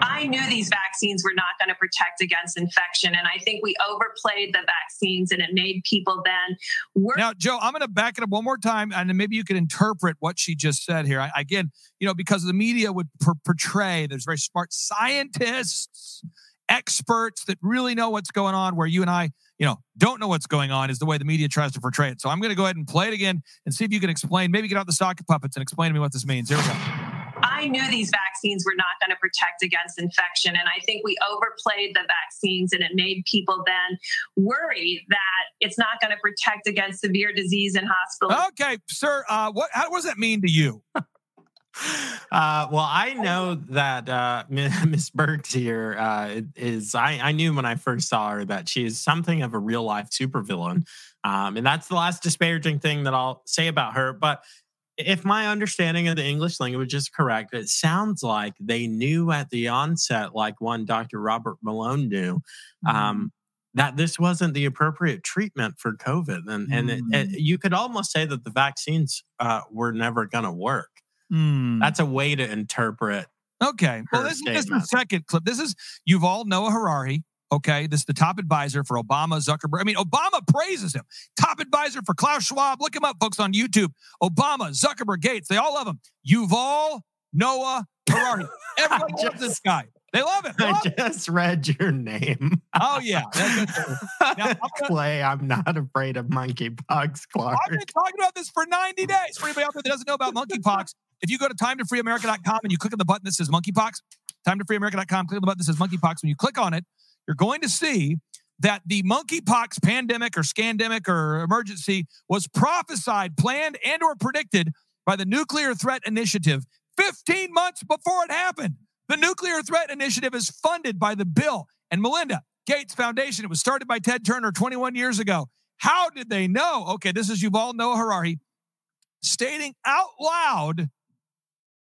I knew these vaccines were not going to protect against infection. And I think we overplayed the vaccines and it made people then work. Now, Joe, I'm going to back it up one more time and then maybe you can interpret what she just said here. I, again, you know, because the media would per- portray there's very smart scientists, experts that really know what's going on, where you and I you know, don't know what's going on is the way the media tries to portray it. So I'm going to go ahead and play it again and see if you can explain, maybe get out the socket puppets and explain to me what this means. Here we go. I knew these vaccines were not going to protect against infection. And I think we overplayed the vaccines and it made people then worry that it's not going to protect against severe disease in hospitals. Okay, sir. Uh, what, how, what does that mean to you? <laughs> Uh, well, I know that uh, <laughs> Miss Birx here uh, is. I, I knew when I first saw her that she is something of a real life supervillain, um, and that's the last disparaging thing that I'll say about her. But if my understanding of the English language is correct, it sounds like they knew at the onset, like one Dr. Robert Malone knew, um, mm. that this wasn't the appropriate treatment for COVID, and and mm. it, it, mm. you could almost say that the vaccines uh, were never going to work. Mm. That's a way to interpret. Okay. Well, this, is the second clip. This is Yuval Noah Harari. Okay, this is the top advisor for Obama, Zuckerberg. I mean, Obama praises him. Top advisor for Klaus Schwab. Look him up, folks, on YouTube. Obama, Zuckerberg, Gates, they all love him. Yuval Noah Harari. <laughs> Everyone just, loves this guy. They love it. They love I just read your name. Oh yeah, <laughs> now, I'm Clay. I'm not afraid of monkeypox, Clark. I've been talking about this for 90 days. For anybody out there that doesn't know about monkeypox, if you go to timetofreeamerica.com and you click on the button that says monkeypox, timetofreeamerica.com, click on the button that says monkeypox. When you click on it, you're going to see that the monkeypox pandemic or scandemic or emergency was prophesied, planned, and or predicted by the Nuclear Threat Initiative 15 months before it happened. The Nuclear Threat Initiative is funded by the Bill and Melinda Gates Foundation. It was started by Ted Turner 21 years ago. How did they know? Okay, this is Yuval Noah Harari stating out loud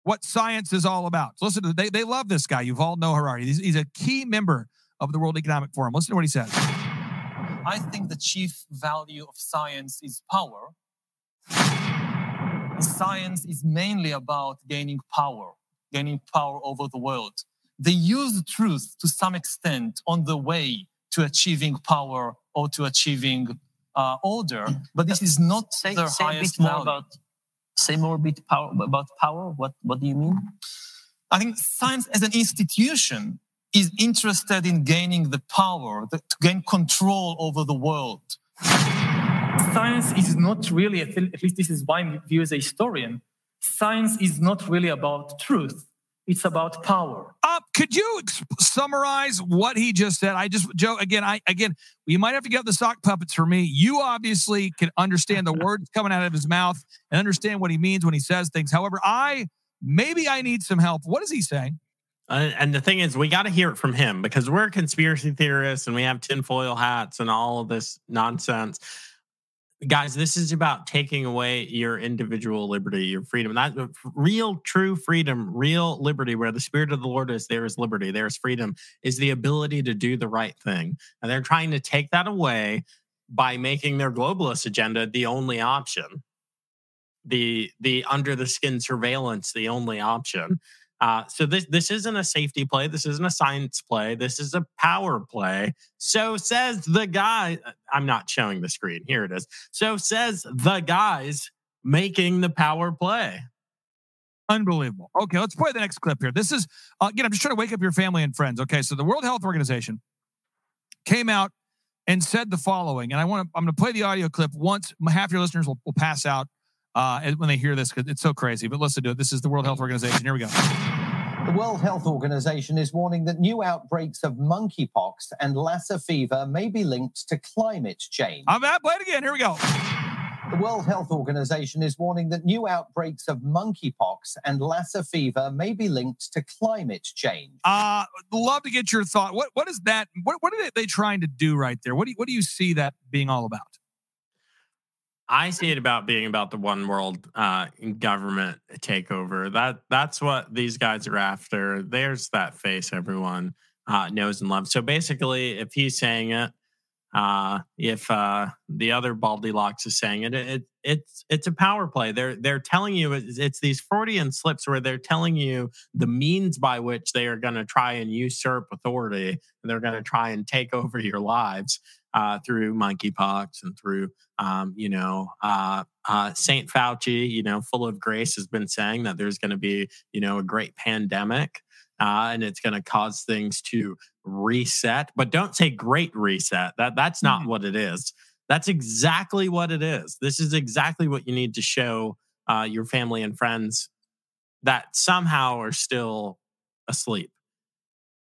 what science is all about. So listen to they they love this guy. Yuval Noah Harari. He's, he's a key member of the World Economic Forum. Listen to what he says. I think the chief value of science is power. Science is mainly about gaining power, gaining power over the world. They use truth to some extent on the way to achieving power or to achieving uh, order, but this is not say, their say highest a bit more value. about say more a bit power, about power. What what do you mean? I think science as an institution is interested in gaining the power the, to gain control over the world. Science is not really, at least this is my view as a historian, science is not really about truth. It's about power. Could you summarize what he just said? I just, Joe, again, I, again, you might have to get the sock puppets for me. You obviously can understand the words coming out of his mouth and understand what he means when he says things. However, I, maybe I need some help. What is he saying? Uh, and the thing is, we got to hear it from him because we're conspiracy theorists and we have tinfoil hats and all of this nonsense. Guys, this is about taking away your individual liberty, your freedom. That uh, real, true freedom, real liberty, where the spirit of the Lord is, there is liberty, there is freedom, is the ability to do the right thing. And they're trying to take that away by making their globalist agenda the only option, the the under the skin surveillance the only option. Uh, so this this isn't a safety play. This isn't a science play. This is a power play. So says the guy. uh, I'm not showing the screen. Here it is. So says the guys making the power play. Unbelievable. Okay, let's play the next clip here. This is, uh, again, I'm just trying to wake up your family and friends. Okay, so the World Health Organization came out and said the following, and I want to, I'm going to play the audio clip once. Half your listeners will, will pass out uh, when they hear this because it's so crazy. But listen to it. This is the World Health Organization. Here we go. The World Health Organization is warning that new outbreaks of monkeypox and Lassa fever may be linked to climate change. I'm at play it again. Here we go. The World Health Organization is warning that new outbreaks of monkeypox and Lassa fever may be linked to climate change. Uh, love to get your thought. What what is that? What what are they, they trying to do right there? What do you, what do you see that being all about? I see it about being about the one world uh, government takeover. That that's what these guys are after. There's that face everyone uh, knows and loves. So basically, if he's saying it, uh, if uh, the other baldy locks is saying it, it, it's it's a power play. They're they're telling you it's, it's these Freudian slips where they're telling you the means by which they are going to try and usurp authority. And they're going to try and take over your lives uh, through monkeypox and through um, you know, uh, uh, Saint Fauci, you know, full of grace, has been saying that there's going to be, you know, a great pandemic, uh, and it's going to cause things to reset. But don't say great reset. That that's not what it is. That's exactly what it is. This is exactly what you need to show uh, your family and friends that somehow are still asleep.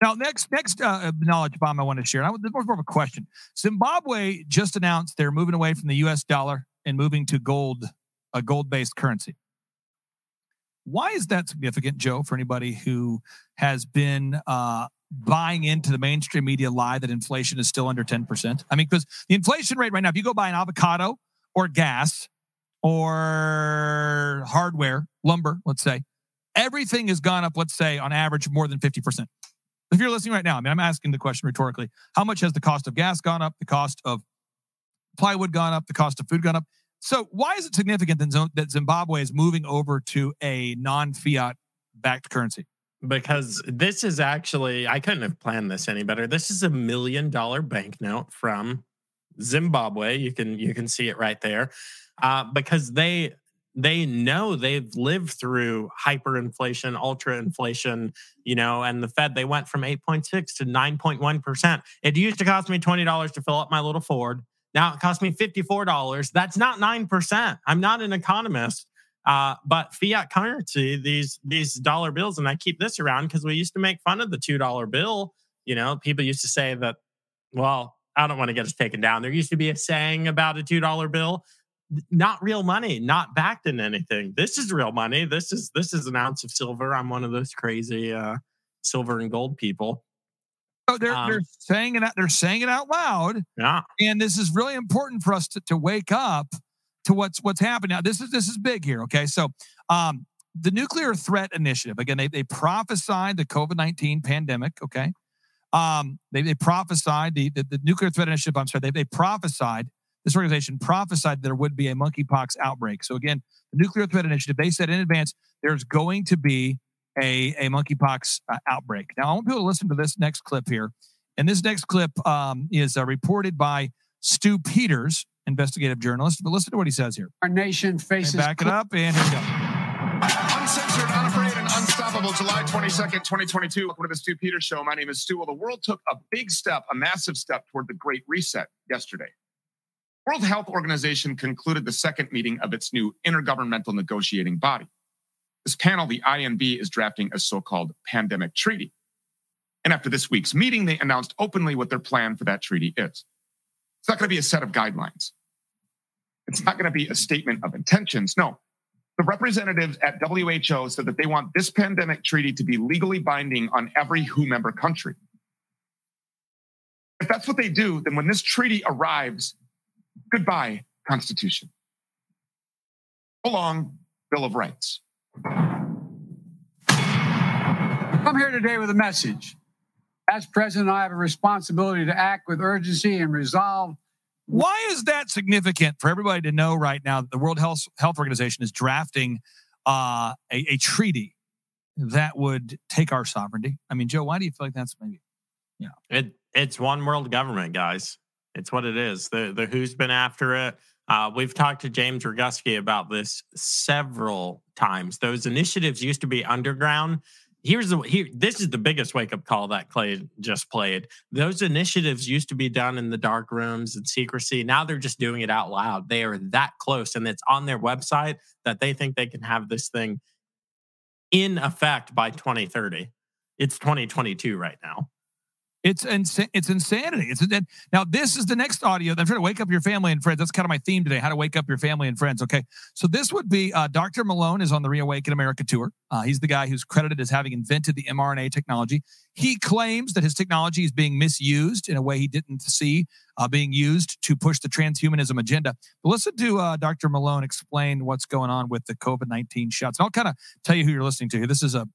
Now, next next uh, knowledge bomb I want to share. I, this was more of a question. Zimbabwe just announced they're moving away from the U.S. dollar and moving to gold, a gold-based currency. Why is that significant, Joe? For anybody who has been uh, buying into the mainstream media lie that inflation is still under ten percent. I mean, because the inflation rate right now, if you go buy an avocado or gas or hardware, lumber, let's say, everything has gone up. Let's say on average more than fifty percent. If you're listening right now, I mean, I'm asking the question rhetorically: How much has the cost of gas gone up? The cost of plywood gone up? The cost of food gone up? So, why is it significant that Zimbabwe is moving over to a non-fiat backed currency? because this is actually I couldn't have planned this any better. This is a million dollar banknote from Zimbabwe. You can you can see it right there, uh, because they they know they've lived through hyperinflation, ultra inflation, you know, and the Fed they went from eight point six to nine point one percent. It used to cost me twenty dollars to fill up my little Ford. Now it costs me fifty four dollars. That's not nine percent. I'm not an economist. Uh, but fiat currency, these these dollar bills, and I keep this around because we used to make fun of the two dollar bill. You know, people used to say that. Well, I don't want to get us taken down. There used to be a saying about a two dollar bill, not real money, not backed in anything. This is real money. This is this is an ounce of silver. I'm one of those crazy uh, silver and gold people. So they're Um, they're saying it out, they're saying it out loud, Yeah, and this is really important for us to, to wake up to what's what's happening now. This is this is big here. Okay, so um, the nuclear threat initiative again, they they prophesied the COVID nineteen pandemic. Okay, Um, they, they prophesied the, the, the nuclear threat initiative. I'm sorry, they, they prophesied this organization prophesied there would be a monkeypox outbreak. So again, the nuclear threat initiative they said in advance there's going to be a a monkeypox uh, outbreak. Now I want people to listen to this next clip here, and this next clip um, is uh, reported by Stu Peters, investigative journalist. But listen to what he says here. Our nation faces. Okay, back it up, and here we go. Uncensored, unafraid, and unstoppable. July 22nd, 2022. Welcome to the Stu Peters Show. My name is Stu. Well, the world took a big step, a massive step toward the Great Reset yesterday. World Health Organization concluded the second meeting of its new intergovernmental negotiating body. This panel, the INB, is drafting a so-called pandemic treaty. And after this week's meeting, they announced openly what their plan for that treaty is. It's not going to be a set of guidelines. It's not going to be a statement of intentions. No, the representatives at WHO said that they want this pandemic treaty to be legally binding on every WHO member country. If that's what they do, then when this treaty arrives, goodbye, Constitution. So long, Bill of Rights. I'm here today with a message. As president, I have a responsibility to act with urgency and resolve why is that significant for everybody to know right now that the World Health, Health Organization is drafting uh, a, a, treaty that would take our sovereignty? I mean, Joe, why do you feel like that's maybe, you know? It, it's one world government, guys. It's what it is. The, the WHO's been after it. Uh, we've talked to James Roguski about this several times. Those initiatives used to be underground here's the here this is the biggest wake up call that clay just played those initiatives used to be done in the dark rooms and secrecy now they're just doing it out loud they are that close and it's on their website that they think they can have this thing in effect by 2030 it's 2022 right now it's ins- it's insanity. It's now this is the next audio. I'm trying to wake up your family and friends. That's kind of my theme today. How to wake up your family and friends. Okay, so this would be uh, Dr. Malone is on the Reawaken America tour. Uh, he's the guy who's credited as having invented the mRNA technology. He claims that his technology is being misused in a way he didn't see uh, being used to push the transhumanism agenda. But listen to uh, Dr. Malone explain what's going on with the COVID 19 shots. And I'll kind of tell you who you're listening to. This is a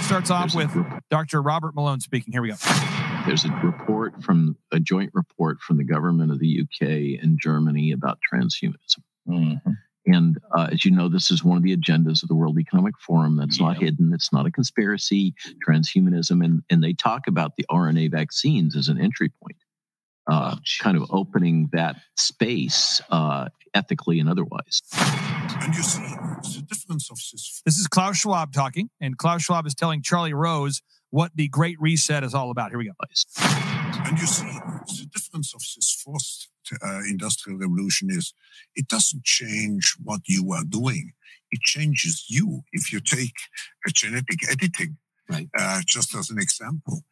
starts off with Dr. Robert Malone speaking. Here we go. There's a report from a joint report from the government of the UK and Germany about transhumanism. Mm-hmm. And uh, as you know, this is one of the agendas of the World Economic Forum. That's yeah. not hidden. It's not a conspiracy. Transhumanism, and and they talk about the RNA vaccines as an entry point, uh, oh, kind of opening that space uh, ethically and otherwise. And you see the difference of this. This is Klaus Schwab talking, and Klaus Schwab is telling Charlie Rose what the Great Reset is all about. Here we go. And you see, the difference of this fourth uh, industrial revolution is it doesn't change what you are doing. It changes you. If you take a genetic editing, right. uh, just as an example,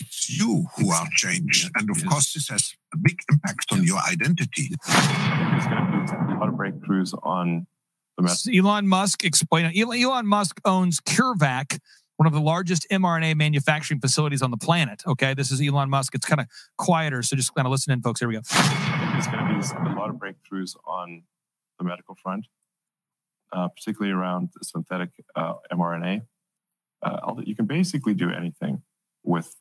it's you who are changed. And of course, this has a big impact on your identity. There's going to be a lot of breakthroughs on Elon Musk explain. Elon Musk owns CureVac, one of the largest mRNA manufacturing facilities on the planet. Okay, this is Elon Musk. It's kind of quieter, so just kind of listen in, folks. Here we go. There's going to be a lot of breakthroughs on the medical front, uh, particularly around synthetic uh, mRNA. Uh, you can basically do anything with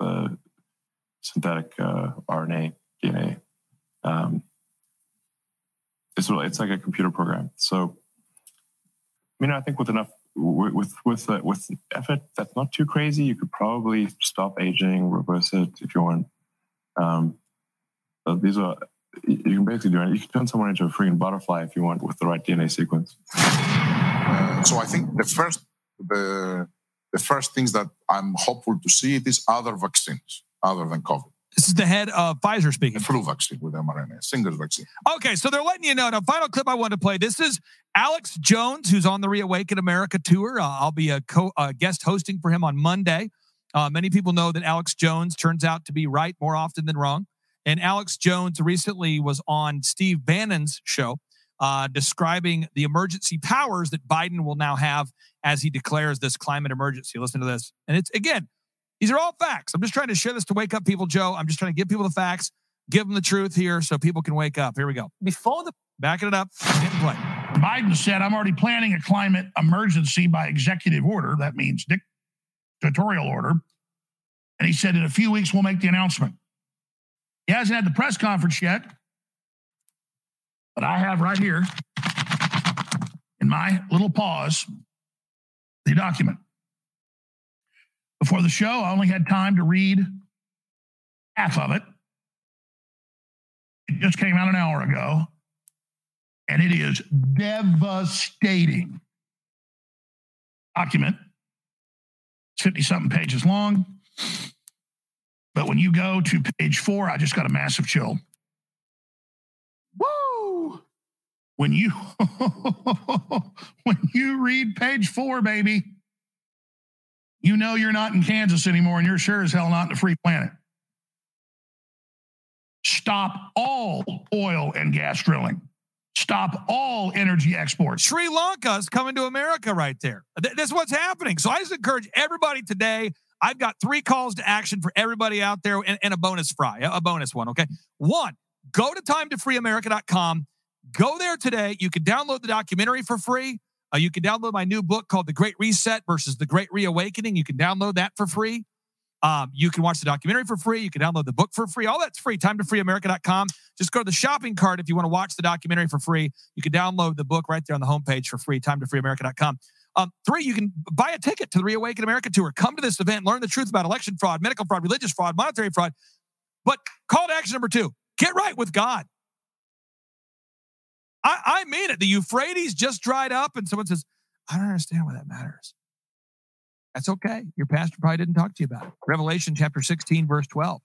synthetic uh, RNA, DNA. Um, it's really, it's like a computer program. So, I mean, I think with enough with with uh, with effort that's not too crazy, you could probably stop aging, reverse it if you want. Um, these are you can basically do it. You can turn someone into a freaking butterfly if you want with the right DNA sequence. So I think the first the the first things that I'm hopeful to see is other vaccines other than COVID. This is the head of Pfizer speaking. The flu vaccine with mRNA, single vaccine. Okay, so they're letting you know. Now, final clip I want to play. This is Alex Jones, who's on the Reawaken America tour. Uh, I'll be a co- uh, guest hosting for him on Monday. Uh, many people know that Alex Jones turns out to be right more often than wrong. And Alex Jones recently was on Steve Bannon's show uh, describing the emergency powers that Biden will now have as he declares this climate emergency. Listen to this. And it's, again, these are all facts. I'm just trying to share this to wake up people, Joe. I'm just trying to give people the facts, give them the truth here so people can wake up. Here we go. Before the backing it up, hit play. Biden said, I'm already planning a climate emergency by executive order. That means dictatorial order. And he said, in a few weeks, we'll make the announcement. He hasn't had the press conference yet, but I have right here in my little pause the document. Before the show, I only had time to read half of it. It just came out an hour ago, and it is devastating. Document, 50 something pages long. But when you go to page four, I just got a massive chill. Woo! When you <laughs> when you read page four, baby, you know you're not in Kansas anymore, and you're sure as hell not in the free planet. Stop all oil and gas drilling. Stop all energy exports. Sri Lanka's coming to America right there. Th- That's what's happening. So I just encourage everybody today. I've got three calls to action for everybody out there and, and a bonus fry, a bonus one. Okay. One, go to time to timetofreeamerica.com. Go there today. You can download the documentary for free. Uh, you can download my new book called The Great Reset versus The Great Reawakening. You can download that for free. Um, you can watch the documentary for free. You can download the book for free. All that's free. Time to freeamerica.com. Just go to the shopping cart if you want to watch the documentary for free. You can download the book right there on the homepage for free. Time to freeamerica.com. Um, three, you can buy a ticket to the Reawaken America tour. Come to this event, learn the truth about election fraud, medical fraud, religious fraud, monetary fraud. But call to action number two get right with God. I, I mean it. The Euphrates just dried up, and someone says, I don't understand why that matters. That's okay. Your pastor probably didn't talk to you about it. Revelation chapter 16, verse 12.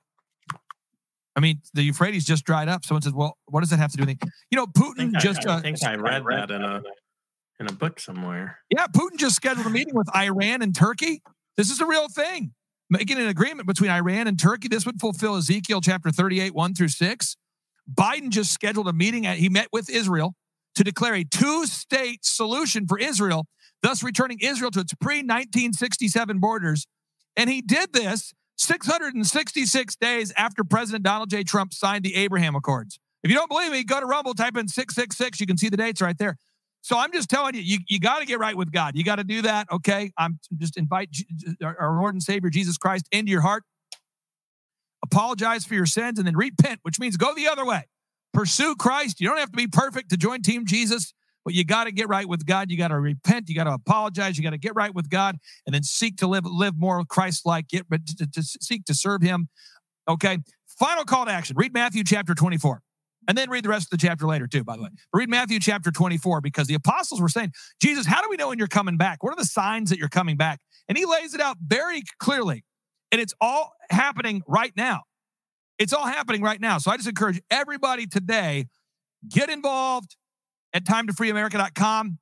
I mean, the Euphrates just dried up. Someone says, "Well, what does that have to do with anything?" You know, Putin I, just I uh, think I read that in a in a book somewhere. yeah, Putin just scheduled a meeting with Iran and Turkey. This is a real thing. Making an agreement between Iran and Turkey. This would fulfill Ezekiel chapter 38, 1 through 6. Biden just scheduled a meeting. At, he met with Israel to declare a two state solution for Israel, thus returning Israel to its pre 1967 borders. And he did this 666 days after President Donald J. Trump signed the Abraham Accords. If you don't believe me, go to Rumble, type in 666. You can see the dates right there. So I'm just telling you, you, you got to get right with God. You got to do that. Okay. I'm just invite our Lord and Savior Jesus Christ into your heart. Apologize for your sins and then repent, which means go the other way. Pursue Christ. You don't have to be perfect to join Team Jesus, but you got to get right with God. You got to repent. You got to apologize. You got to get right with God, and then seek to live live more Christ-like. Get but to, to seek to serve Him. Okay. Final call to action. Read Matthew chapter 24. And then read the rest of the chapter later, too, by the way. Read Matthew chapter 24 because the apostles were saying, Jesus, how do we know when you're coming back? What are the signs that you're coming back? And he lays it out very clearly. And it's all happening right now. It's all happening right now. So I just encourage everybody today get involved at timetofreeamerica.com.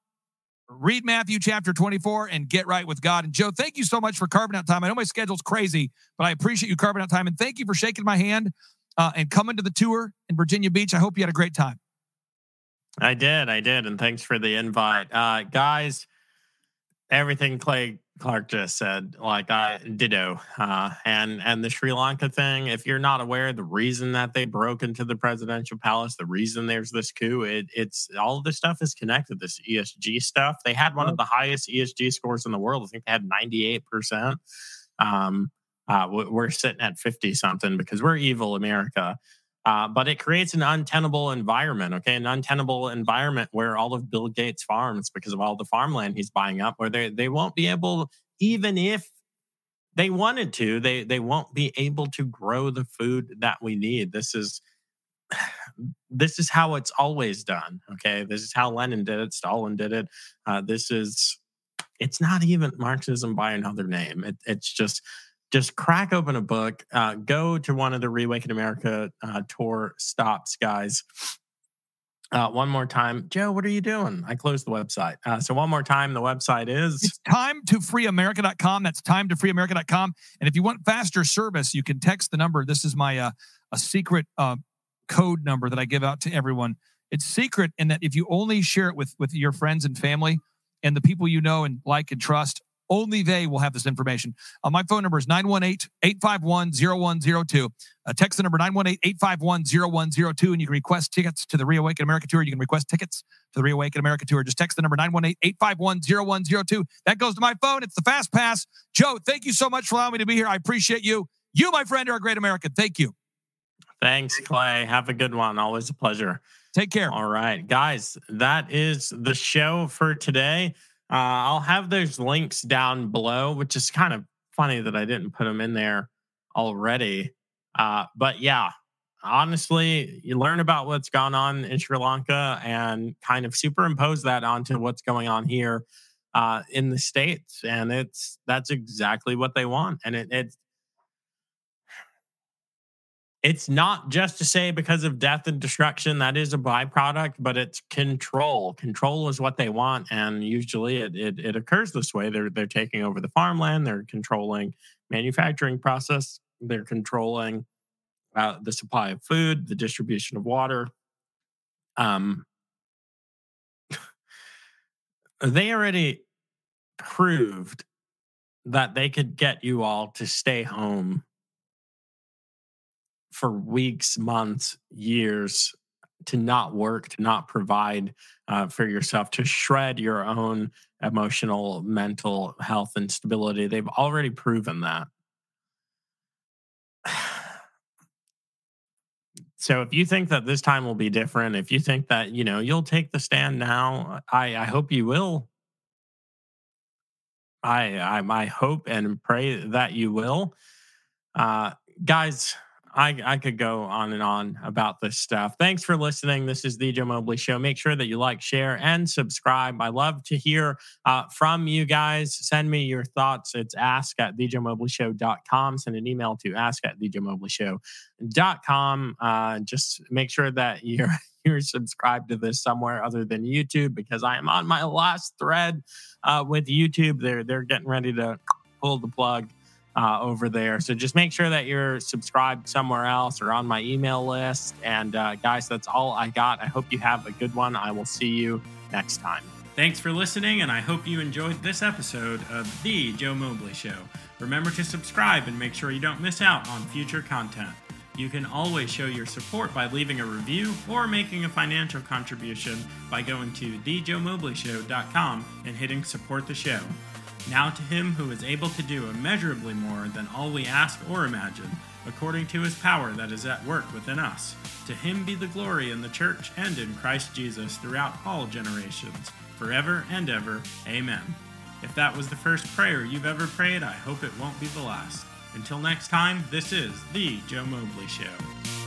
Read Matthew chapter 24 and get right with God. And Joe, thank you so much for carving out time. I know my schedule's crazy, but I appreciate you carving out time. And thank you for shaking my hand uh, and coming to the tour in Virginia Beach. I hope you had a great time. I did, I did, and thanks for the invite, uh, guys. Everything Clay Clark just said, like I ditto, uh, and and the Sri Lanka thing. If you're not aware, the reason that they broke into the presidential palace, the reason there's this coup, it, it's all of this stuff is connected. This ESG stuff. They had one of the highest ESG scores in the world. I think they had 98 percent. Um, uh, we're sitting at 50 something because we're evil America. Uh, but it creates an untenable environment, okay? An untenable environment where all of Bill Gates' farms, because of all the farmland he's buying up, where they, they won't be able, even if they wanted to, they they won't be able to grow the food that we need. This is <sighs> this is how it's always done. Okay, this is how Lenin did it, Stalin did it. Uh, this is it's not even Marxism by another name. It, it's just just crack open a book, uh, go to one of the Reawaken America uh, tour stops, guys. Uh, one more time, Joe, what are you doing? I closed the website. Uh, so one more time, the website is It's time to freeamerica.com. That's time to freeamerica.com. And if you want faster service, you can text the number. This is my uh, a secret uh, code number that I give out to everyone. It's secret in that if you only share it with with your friends and family and the people you know and like and trust, only they will have this information. Uh, my phone number is 918-851-0102. Uh, text the number 918-851-0102 and you can request tickets to the Reawaken America Tour. You can request tickets to the Reawaken America Tour. Just text the number 918-851-0102. That goes to my phone. It's the Fast Pass. Joe, thank you so much for allowing me to be here. I appreciate you. You, my friend, are a great American. Thank you. Thanks, Clay. Have a good one. Always a pleasure. Take care. All right, guys, that is the show for today. Uh, I'll have those links down below, which is kind of funny that I didn't put them in there already. Uh, but yeah, honestly, you learn about what's gone on in Sri Lanka and kind of superimpose that onto what's going on here uh, in the states, and it's that's exactly what they want, and it, it's it's not just to say because of death and destruction that is a byproduct but it's control. Control is what they want and usually it, it, it, occurs this way. They're, they're taking over the farmland they're controlling manufacturing process they're controlling uh, the supply of food the distribution of water. Um, <laughs> they already proved that they could get you all to stay home for weeks, months, years to not work, to not provide uh, for yourself, to shred your own emotional, mental health and stability. They've already proven that. <sighs> So if you think that this time will be different, if you think that, you know, you'll take the stand now, I, I hope you will. I, I I hope and pray that you will. Uh guys, I, I could go on and on about this stuff. Thanks for listening. This is the Joe Mobley Show. Make sure that you like, share, and subscribe. I love to hear uh, from you guys. Send me your thoughts. It's ask at thejoemobleyshow.com. Send an email to ask at thejoemobleyshow.com. Uh, just make sure that you're <laughs> you're subscribed to this somewhere other than YouTube because I am on my last thread uh, with YouTube. They're they're getting ready to pull the plug uh, over there. So just make sure that you're subscribed somewhere else or on my email list. And uh, guys, that's all I got. I hope you have a good one. I will see you next time. Thanks for listening, and I hope you enjoyed this episode of The Joe Mobley Show. Remember to subscribe and make sure you don't miss out on future content. You can always show your support by leaving a review or making a financial contribution by going to thejoemobleyshow.com and hitting support the show. Now to him who is able to do immeasurably more than all we ask or imagine, according to his power that is at work within us. To him be the glory in the church and in Christ Jesus throughout all generations, forever and ever. Amen. If that was the first prayer you've ever prayed, I hope it won't be the last. Until next time, this is The Joe Mobley Show.